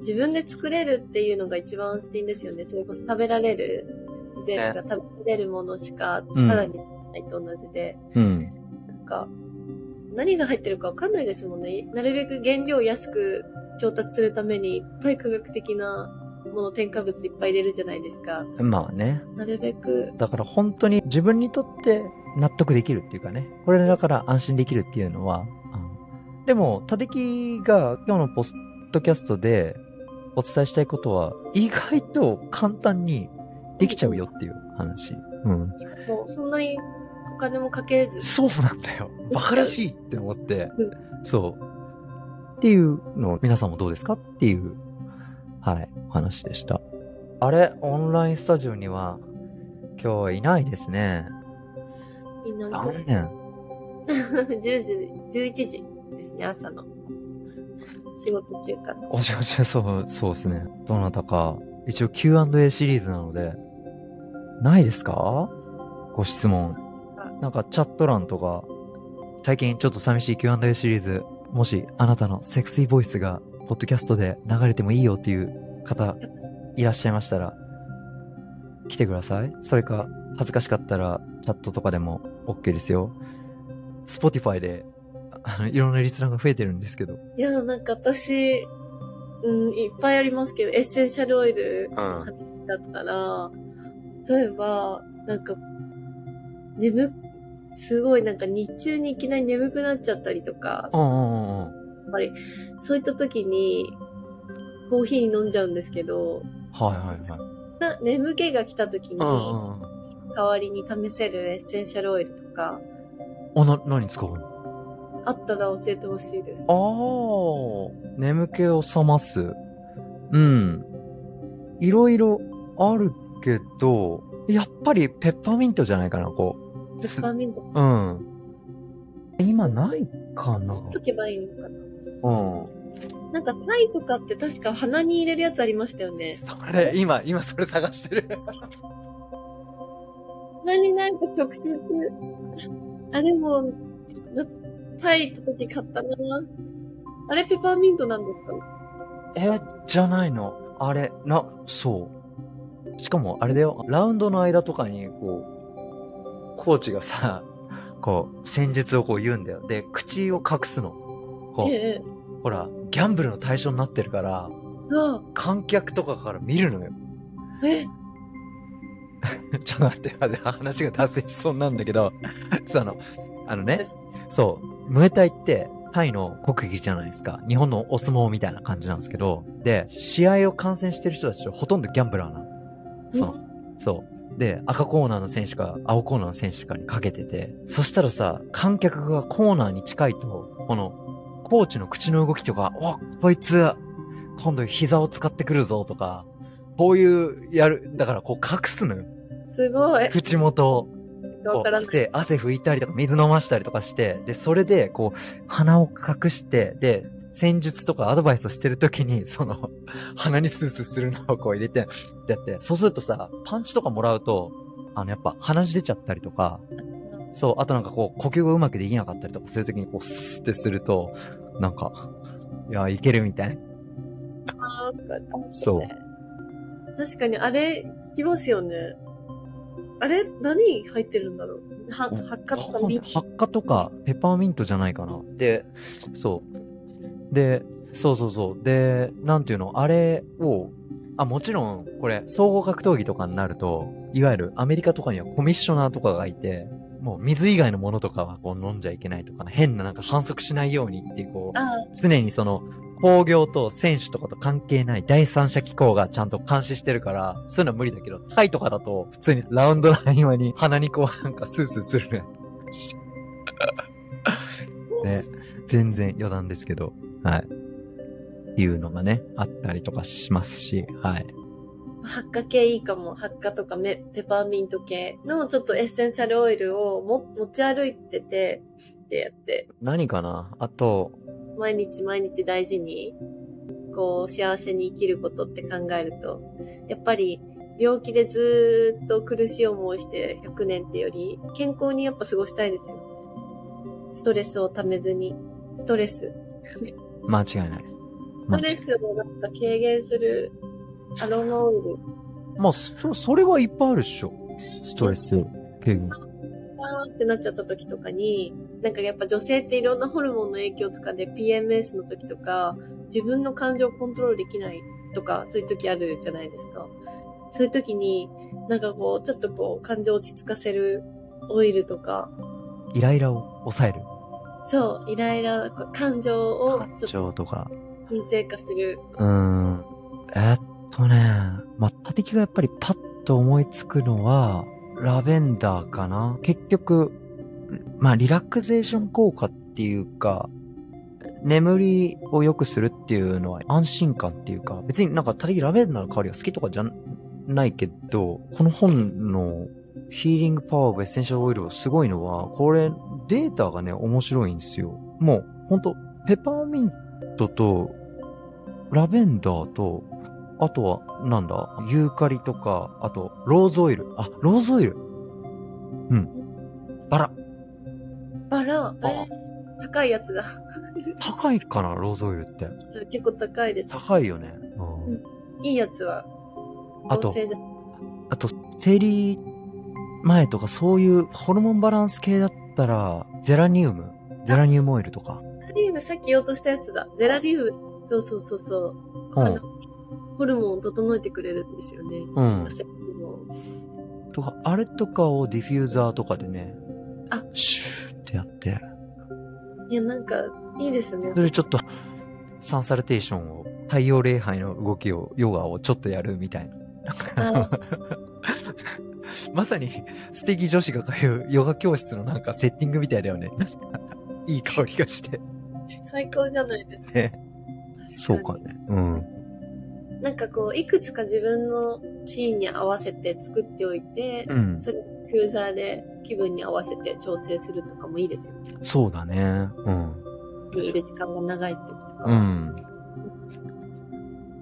自分で作れるっていうのが一番安心ですよね。それこそ食べられる、自然が食べれるものしか、うんただにないと同じで、うん。なんか、何が入ってるかわかんないですもんね。なるべく原料を安く調達するために、いっぱい科学的なもの、添加物いっぱい入れるじゃないですか。まあね。なるべく、だから本当に自分にとって納得できるっていうかね。これだから安心できるっていうのは。うんでも、たてきが今日のポストキャストでお伝えしたいことは、意外と簡単にできちゃうよっていう話。うん。そんなにお金もかけず、そうなんだよ。バカらしいって思ってう。そう。っていうのを皆さんもどうですかっていう、はい、お話でした。あれ、オンラインスタジオには今日はいないですね。みんな、残念。10時、11時ですね、朝の。仕事中かな。お仕事そう、そうですね。どなたか、一応 Q&A シリーズなので、ないですか？ご質問。なんかチャット欄とか、最近ちょっと寂しい Q&A シリーズ、もしあなたのセクシーボイスが、ポッドキャストで流れてもいいよっていう方、いらっしゃいましたら、来てください。それか、恥ずかしかったら、チャットとかでも OK ですよ。Spotify で、あの、いろんなリスナーが増えてるんですけど。いや、なんか私、うん、いっぱいありますけど、エッセンシャルオイルの話だったら、例えば、なんか、眠、すごいなんか日中にいきなり眠くなっちゃったりとか、うんうんうんうん。やっぱり、そういった時に、コーヒー飲んじゃうんですけど、はいはいはい。な眠気が来た時に、うんうんうん。代わりに試せるエッセンシャルオイルとか、あ、な、何使うの？あったら教えてほしいです。ああ、眠気を覚ます。うん。いろいろあるけど、やっぱりペッパーミントじゃないかな、こう。ペッパーミントう。うん。今ないかな。とけばいいのかな。うん。なんかタイとかって確か鼻に入れるやつありましたよね。それ、今、今それ探してる。何なんか直接、あれも、なタイ行った時買ったな。あれペッパーミントなんですか？え、じゃないの。あれ、な、そう。しかも、あれだよ、ラウンドの間とかに、こう、コーチがさ、こう、戦術をこう言うんだよ。で、口を隠すの。こう、ええ。ほら、ギャンブルの対象になってるから、あ観客とかから見るのよ。え、ちょっと待って、話が脱線しそうなんだけど、そうあの、あのね、そう、ムエタイって、タイの国技じゃないですか。日本のお相撲みたいな感じなんですけど、で、試合を観戦してる人たちはほとんどギャンブラーなの。その、そう。で、赤コーナーの選手か青コーナーの選手かにかけてて、そしたらさ、観客がコーナーに近いと、この、コーチの口の動きとか、おこいつ、今度膝を使ってくるぞとか、こういう、やる、だからこう隠すのよ。すごい。口元を。汗、汗拭いたりとか、水飲ましたりとかして、で、それで、こう、鼻を隠して、で、戦術とかアドバイスをしてるときに、その、鼻にスースーするのをこう入れて、ってやって、そうするとさ、パンチとかもらうと、あの、やっぱ鼻血出ちゃったりとか、そう、あとなんかこう、呼吸がうまくできなかったりとかするときに、こう、スーってすると、なんか、いや、いけるみたいな。そう。確かにあれ聞きますよね。あれ何入ってるんだろうは、発火とかミン発火とか、ペパーミントじゃないかな。で、そう。で、そうそうそう。で、なんていうの、あれを、あ、もちろん、これ、総合格闘技とかになると、いわゆるアメリカとかにはコミッショナーとかがいて、もう水以外のものとかはこう飲んじゃいけないとか、変ななんか反則しないようにっていう、こう、あ常にその、工業と選手とかと関係ない第三者機構がちゃんと監視してるから、そういうのは無理だけど、タイとかだと、普通にラウンドの合間に鼻にこうなんかスースーするね。ね、全然余談ですけど、はい。いうのがね、あったりとかしますし、はい。発火系いいかも。発火とかメペパーミント系のちょっとエッセンシャルオイルをも持ち歩いてて、ってやって、何かな？あと、毎日毎日大事に、こう、幸せに生きることって考えると、やっぱり、病気でずーっと苦しい思いして100年ってより、健康にやっぱ過ごしたいですよ。ストレスをためずに、ストレス。間違いない。ストレスをなんか軽減するアロマオイル。まあ、そ、それはいっぱいあるっしょ。ストレス軽減。あーってなっちゃった時とかに、なんかやっぱ女性っていろんなホルモンの影響とかで PMS の時とか、自分の感情をコントロールできないとか、そういう時あるじゃないですか。そういう時に、なんかこう、ちょっとこう、感情を落ち着かせるオイルとか、イライラを抑える。そう、イライラ、感情を感情とか。と沈静化する。うーん。えっとね、まあ、他敵がやっぱりパッと思いつくのは、ラベンダーかな結局、まあ、リラクゼーション効果っていうか、眠りを良くするっていうのは安心感っていうか、別になんか他敵ラベンダーの香りが好きとかじゃないけど、この本のヒーリングパワーオブエッセンシャルオイルはすごいのは、これデータがね、面白いんですよ。もう、ほんと、ペパーミントと、ラベンダーと、あとは、なんだ、ユーカリとか、あと、ローズオイル。あ、ローズオイル。うん。バラ。バラ、えー高いやつだ。高いかな、ローズオイルって。結構高いです。高いよね。うんうんいいやつは。あとあと、生理前とかそういうホルモンバランス系だったら、ゼラニウム？ゼラニウムオイルとか？ゼラニウムさっき言おうとしたやつだ。ゼラニウム。そうそうそうそう。うんあの。ホルモンを整えてくれるんですよね。うんとか、あれとかをディフューザーとかでね、あシューってやって、いや、なんか、いいですねそ。れでちょっと、サンサルテーションを、太陽礼拝の動きを、ヨガをちょっとやるみたいな。まさに、素敵女子が通うヨガ教室のなんかセッティングみたいだよね。いい香りがして。最高じゃないですか。ね。確そうかね。うん。なんかこう、いくつか自分のシーンに合わせて作っておいて、うん。それをフューザーで気分に合わせて調整するとかもいいですよね。そうだね。うん。にいる時間が長いってことか。うん。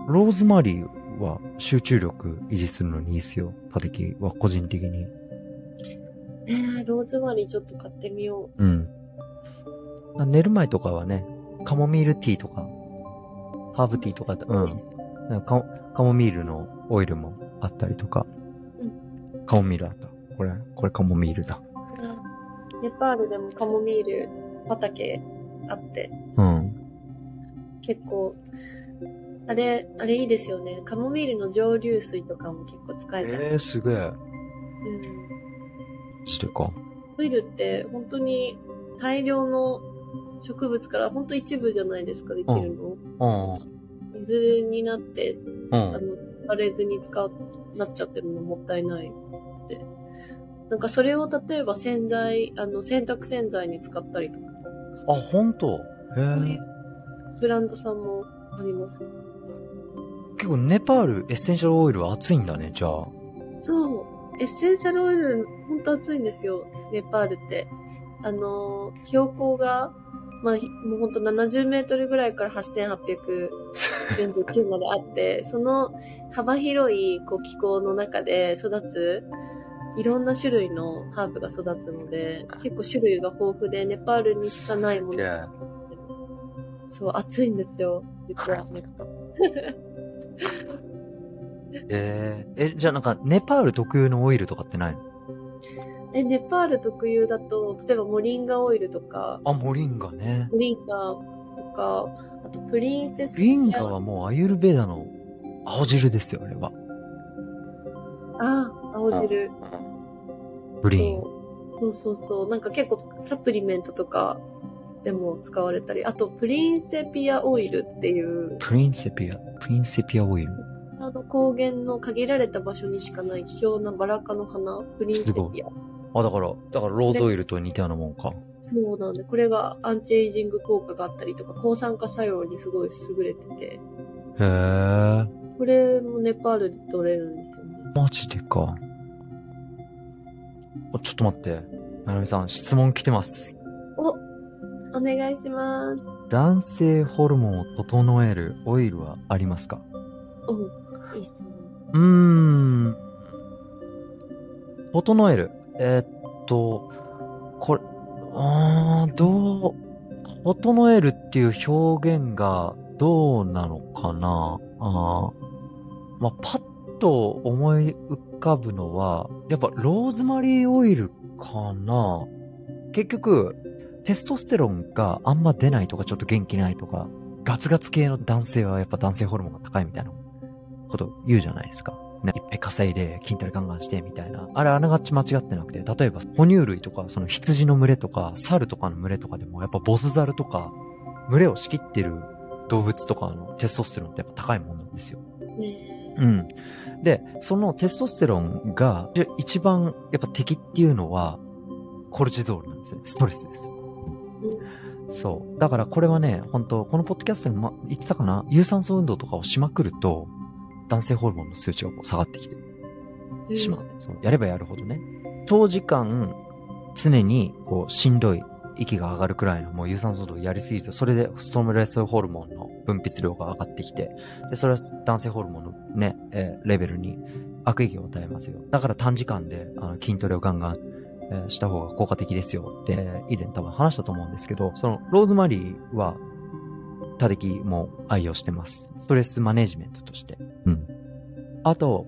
ローズマリーは集中力維持するのにいいですよ。たてきは個人的に。えー、ローズマリーちょっと買ってみようん。寝る前とかはね、カモミールティーとか、ハーブティーとか、うん。カカモミールのオイルもあったりとか。カモミールあった。これ、これカモミールだ。う。ネパールでもカモミール畑あって、うん。結構、あれ、あれいいですよね。カモミールの蒸留水とかも結構使えたり。えー、すげえ。うん。してか。オイルって本当に大量の植物から本当一部じゃないですか、できるの。うん。水になって、うん。あの、使われずに使う、なっちゃってるのもったいない。なんかそれを例えば洗剤、あの、洗濯洗剤に使ったりとか、あ、本当へえ。ブランドさんもあります。結構ネパールエッセンシャルオイルは熱いんだね、じゃあ。そう。エッセンシャルオイル、ほんと暑いんですよ。ネパールって。あのー、標高が、まあ、ひもうほんと70メートルぐらいから8849まであって、その幅広いこう気候の中で育つ、いろんな種類のハーブが育つので、結構種類が豊富で、ネパールにしかないもの。そう、暑いんですよ。実は。えー、え、じゃあなんか、ネパール特有のオイルとかってないの？え、ネパール特有だと、例えばモリンガオイルとか、あ、モリンガね。モリンガとか、あとプリンセス。リンガはもうアユルベーダの青汁ですよ、あれは。あ、青汁。グリーン。そうそうそう。なんか結構サプリメントとかでも使われたり、あとプリンセピアオイルっていう、プリンセピア、プリンセピアオイル。あの高原の限られた場所にしかない希少なバラ科の花、プリンセピア。あ、だから、だからローズオイルと似たようなもんか。そうなんで、これがアンチエイジング効果があったりとか、抗酸化作用にすごい優れてて、へえ。これもネパールで取れるんですよね。マジでか。あちょっと待って。ななみさん、質問来てます。お、お願いします。男性ホルモンを整えるオイルはありますか？お、いい質問。うーん。整える。えーっと、これ、あーどう、整えるっていう表現がどうなのかな？あーまあ、パッと思い浮かぶのは、やっぱローズマリーオイルかな？結局、テストステロンがあんま出ないとかちょっと元気ないとか、ガツガツ系の男性はやっぱ男性ホルモンが高いみたいなこと言うじゃないですか。ね、いっぱい稼いで筋トレガンガンしてみたいな。あれあながち間違ってなくて、例えば哺乳類とか、その羊の群れとか、猿とかの群れとかでも、やっぱボスザルとか、群れを仕切ってる動物とかのテストステロンってやっぱ高いもんなんですよ。ねうん。で、そのテストステロンが一番やっぱ敵っていうのは、コルチゾールなんですね。ストレスです。そう。だからこれはね、本当このポッドキャストにも言ってたかな？有酸素運動とかをしまくると、男性ホルモンの数値がこう下がってきてえしまう。そうやればやるほどね。長時間、常にこうしんどい、息が上がるくらいのもう有酸素運動をやりすぎると、それでストムレスホルモンの分泌量が上がってきて、で、それは男性ホルモンのね、えーレベルに悪影響を与えますよ。だから短時間であの筋トレをガンガン、えーした方が効果的ですよって、えー以前多分話したと思うんですけど、そのローズマリーは多敵も愛用してます。ストレスマネジメントとして。うん。あと、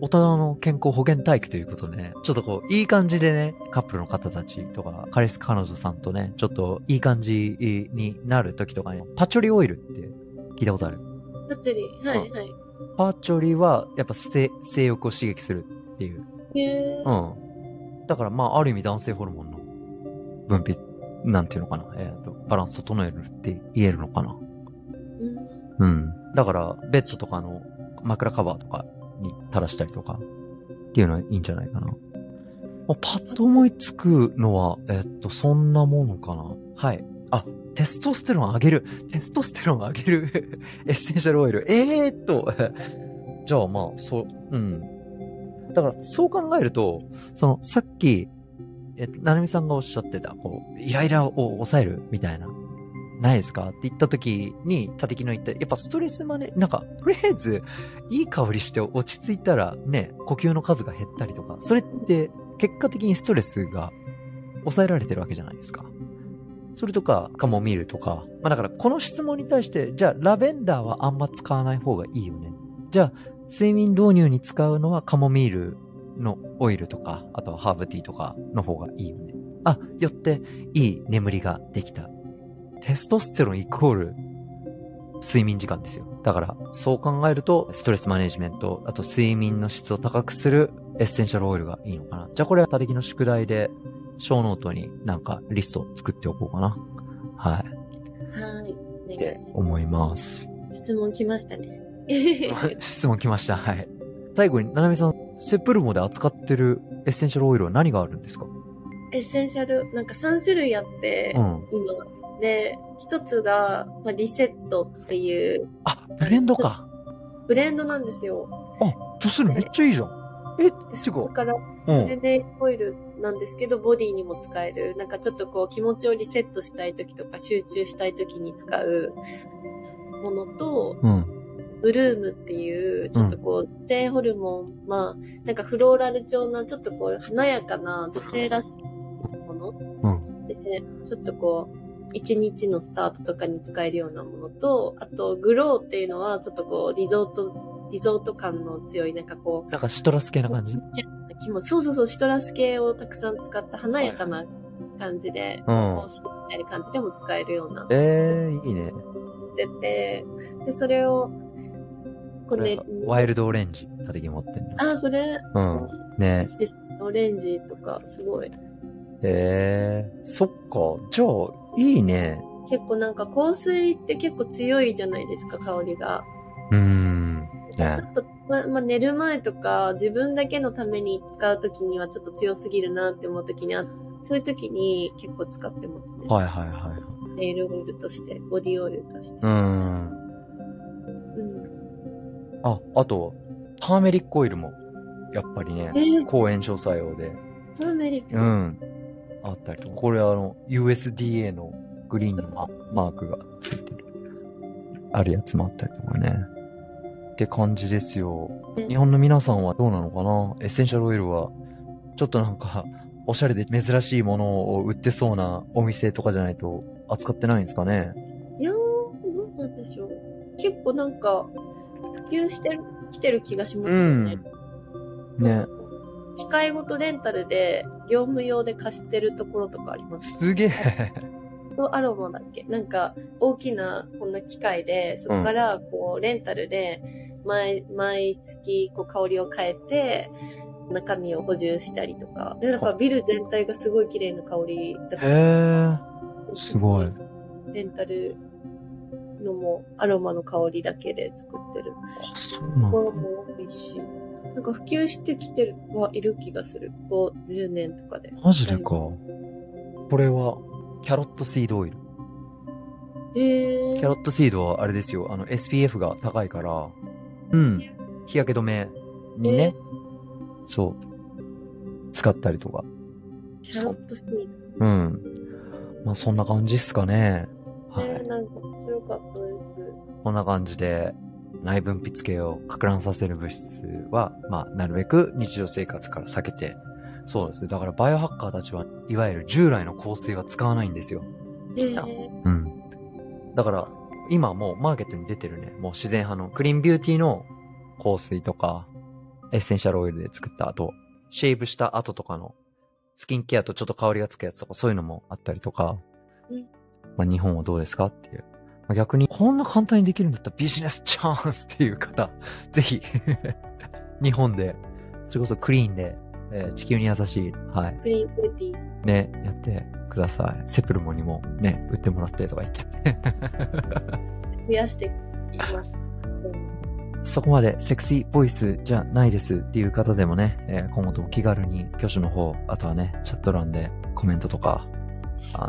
大人の健康保健体育ということでね、ちょっとこう、いい感じでね、カップルの方たちとか、彼氏彼女さんとね、ちょっといい感じになる時とかに、パチョリオイルって聞いたことある？パチュリー。はい、はい。パチョリは、やっぱ性性欲を刺激するっていう。へーうん。だからまあ、ある意味男性ホルモンの分泌、なんていうのかな、えっ、と、バランス整えるって言えるのかな。うんうん。だから、ベッドとかの枕カバーとかに垂らしたりとかっていうのはいいんじゃないかな。まあパッと思いつくのは、えっと、そんなものかな。はい。あ、テストステロン上げる。テストステロン上げる エッセンシャルオイル。えーっと、じゃあまあ、そう、うん。だから、そう考えると、その、さっき、えっと、なるみさんがおっしゃってた、こう、イライラを抑えるみたいな、ないですか？って言った時に、たてきの言った、やっぱストレスまで、なんか、とりあえず、いい香りして落ち着いたら、ね、呼吸の数が減ったりとか、それって、結果的にストレスが抑えられてるわけじゃないですか。それとか、カモミールとか。まあだから、この質問に対して、じゃあ、ラベンダーはあんま使わない方がいいよね。じゃあ、睡眠導入に使うのはカモミールのオイルとか、あとはハーブティーとかの方がいいよね。あ、よって、いい眠りができた。テストステロンイコール、睡眠時間ですよ。だから、そう考えると、ストレスマネジメント、あと睡眠の質を高くするエッセンシャルオイルがいいのかな。じゃあこれは他力の宿題で、ショーノートになんかリストを作っておこうかな。はい。はい。お願いします。思います。質問来ましたね。質問来ました。はい。最後に、ななみさん、セプルモで扱ってるエッセンシャルオイルは何があるんですか？エッセンシャル、なんか3種類あって、うん。今。で、一つが、まあ、リセットっていうあ、ブレンドか。ブレンドなんですよ。あ、じゃあそれめっちゃいいじゃん。え、でてそこか、から、うん。それでオイルなんですけど、ボディにも使える。なんかちょっとこう気持ちをリセットしたい時とか集中したい時に使うものと、うん。ブルームっていう、ちょっとこう、女性ホルモン、まあ、なんかフローラル調な、ちょっとこう、華やかな女性らしいもの。うん。で、ちょっとこう、一日のスタートとかに使えるようなものと、あと、グローっていうのは、ちょっとこう、リゾート、リゾート感の強い、なんかこう、なんかシトラス系な感じ？そうそうそう、シトラス系をたくさん使った華やかな感じで、うんこう、スみたいな感じでも使えるような、えー、いいね。してて、で、それを、これ、ワイルドオレンジ、たてぎ持ってんの。あ、それ、うん。ね。オレンジとか、すごい。えー、そっか。じゃあ、いいね。結構なんか香水って結構強いじゃないですか、香りが。うーん。ねちょっと、ま、まあ、寝る前とか、自分だけのために使うときにはちょっと強すぎるなって思うときにあ、そういうときに結構使ってますね。はいはいはい。ネイルオイルとして、ボディオイルとして。うーん。うん。あ、あと、ターメリックオイルも、やっぱりねえ、ー、抗炎症作用で、ターメリック。うん。あったりとか。これあの、USDA のグリーンのママークがついてる。あるやつもあったりとかね。って感じですよ。うん日本の皆さんはどうなのかな？エッセンシャルオイルは、ちょっとなんか、おしゃれで珍しいものを売ってそうなお店とかじゃないと扱ってないんですかね？いやー、どうなんでしょう。結構なんか、普及してる、来てる気がしますよね。ね。機械ごとレンタルで、業務用で貸してるところとかあります。すげえ。アロマだっけ？なんか、大きな、こんな機械で、そこから、こう、レンタルで、毎、毎月、こう、香りを変えて、中身を補充したりとか。で、なんか、ビル全体がすごい綺麗な香りだったへえ。すごい。レンタルのも、アロマの香りだけで作ってるあ、そうなんだ。ところも多いし、なんか普及してきてるはいる気がする。ここ10年とかで。マジでか。これは、キャロットシードオイル。えー。キャロットシードはあれですよ。あの、SPF が高いから、うん。日焼け止めにね、そう、使ったりとか。キャロットスニーうん。まあ、そんな感じっすかね。ド。はい。えー、なんか面白かったです。こんな感じで、内分泌系を拡乱させる物質は、まあ、なるべく日常生活から避けて、そうです。だからバイオハッカーたちは、いわゆる従来の香水は使わないんですよ。えー、うん。だから、今もうマーケットに出てるね、もう自然派のクリーンビューティーの香水とか、エッセンシャルオイルで作った後、シェイブした後とかのスキンケアとちょっと香りがつくやつとかそういうのもあったりとか、うんまあ日本はどうですかっていう。まあ、逆にこんな簡単にできるんだったらビジネス チャンスっていう方、ぜひ、日本で、それこそクリーンで、えー地球に優しい、はい、クリーンブーティー。ね、やってください。セプルモにもね、売ってもらってとか言っちゃって。増やしていきます。うんそこまでセクシーボイスじゃないですっていう方でもね、えー今後とも気軽に挙手の方、あとはね、チャット欄でコメントとか、あ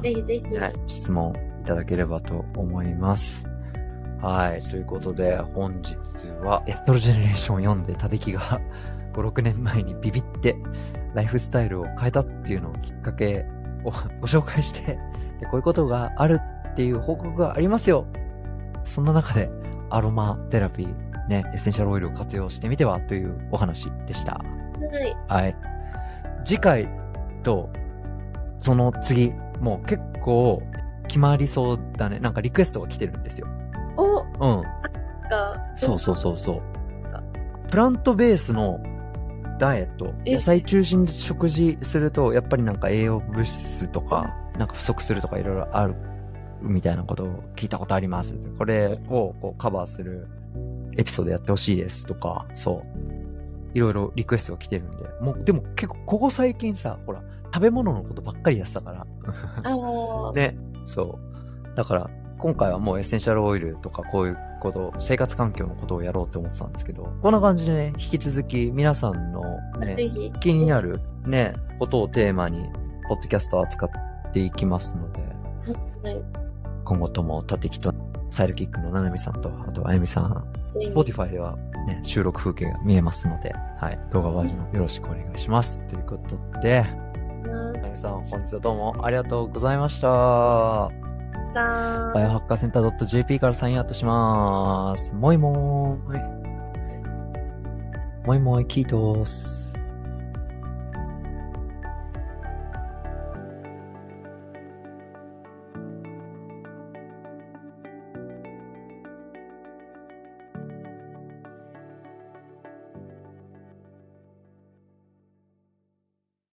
ぜひぜひ。はい、質問いただければと思います。はい。ということで、本日はエストロジェネレーションを読んで、タデキが5、6年前にビビって、ライフスタイルを変えたっていうのをきっかけを ご紹介して、で、こういうことがあるっていう報告がありますよ。そんな中で、アロマテラピー、ね、エッセンシャルオイルを活用してみてはというお話でした。はい。はい。次回と、その次、もう結構決まりそうだね。なんかリクエストが来てるんですよ。おうん。か。そうそうそうそう。プラントベースのダイエット、え野菜中心で食事すると、やっぱりなんか栄養物質とか、なんか不足するとかいろいろあるみたいなことを聞いたことあります。これをこうカバーするエピソードやってほしいですとか、そう。いろいろリクエストが来てるんで。もう、でも結構ここ最近さ、ほら、食べ物のことばっかりやってたから。ね。そう。だから、今回はもうエッセンシャルオイルとかこういうこと、生活環境のことをやろうって思ってたんですけど、こんな感じでね、引き続き皆さんのぜね、ひ。気になるね、ことをテーマに、ポッドキャストを扱っていきますので、はい。今後ともタテキとサイルキックのななみさんと、あとあゆみさん、ぜひ Spotify ではね、収録風景が見えますので、はい、動画バージョンよろしくお願いします。ということで、なさん、本日はどうもありがとうございました。バイオハッカーセンター .jp からサインアウトします。もいもーい。もいもいキートース。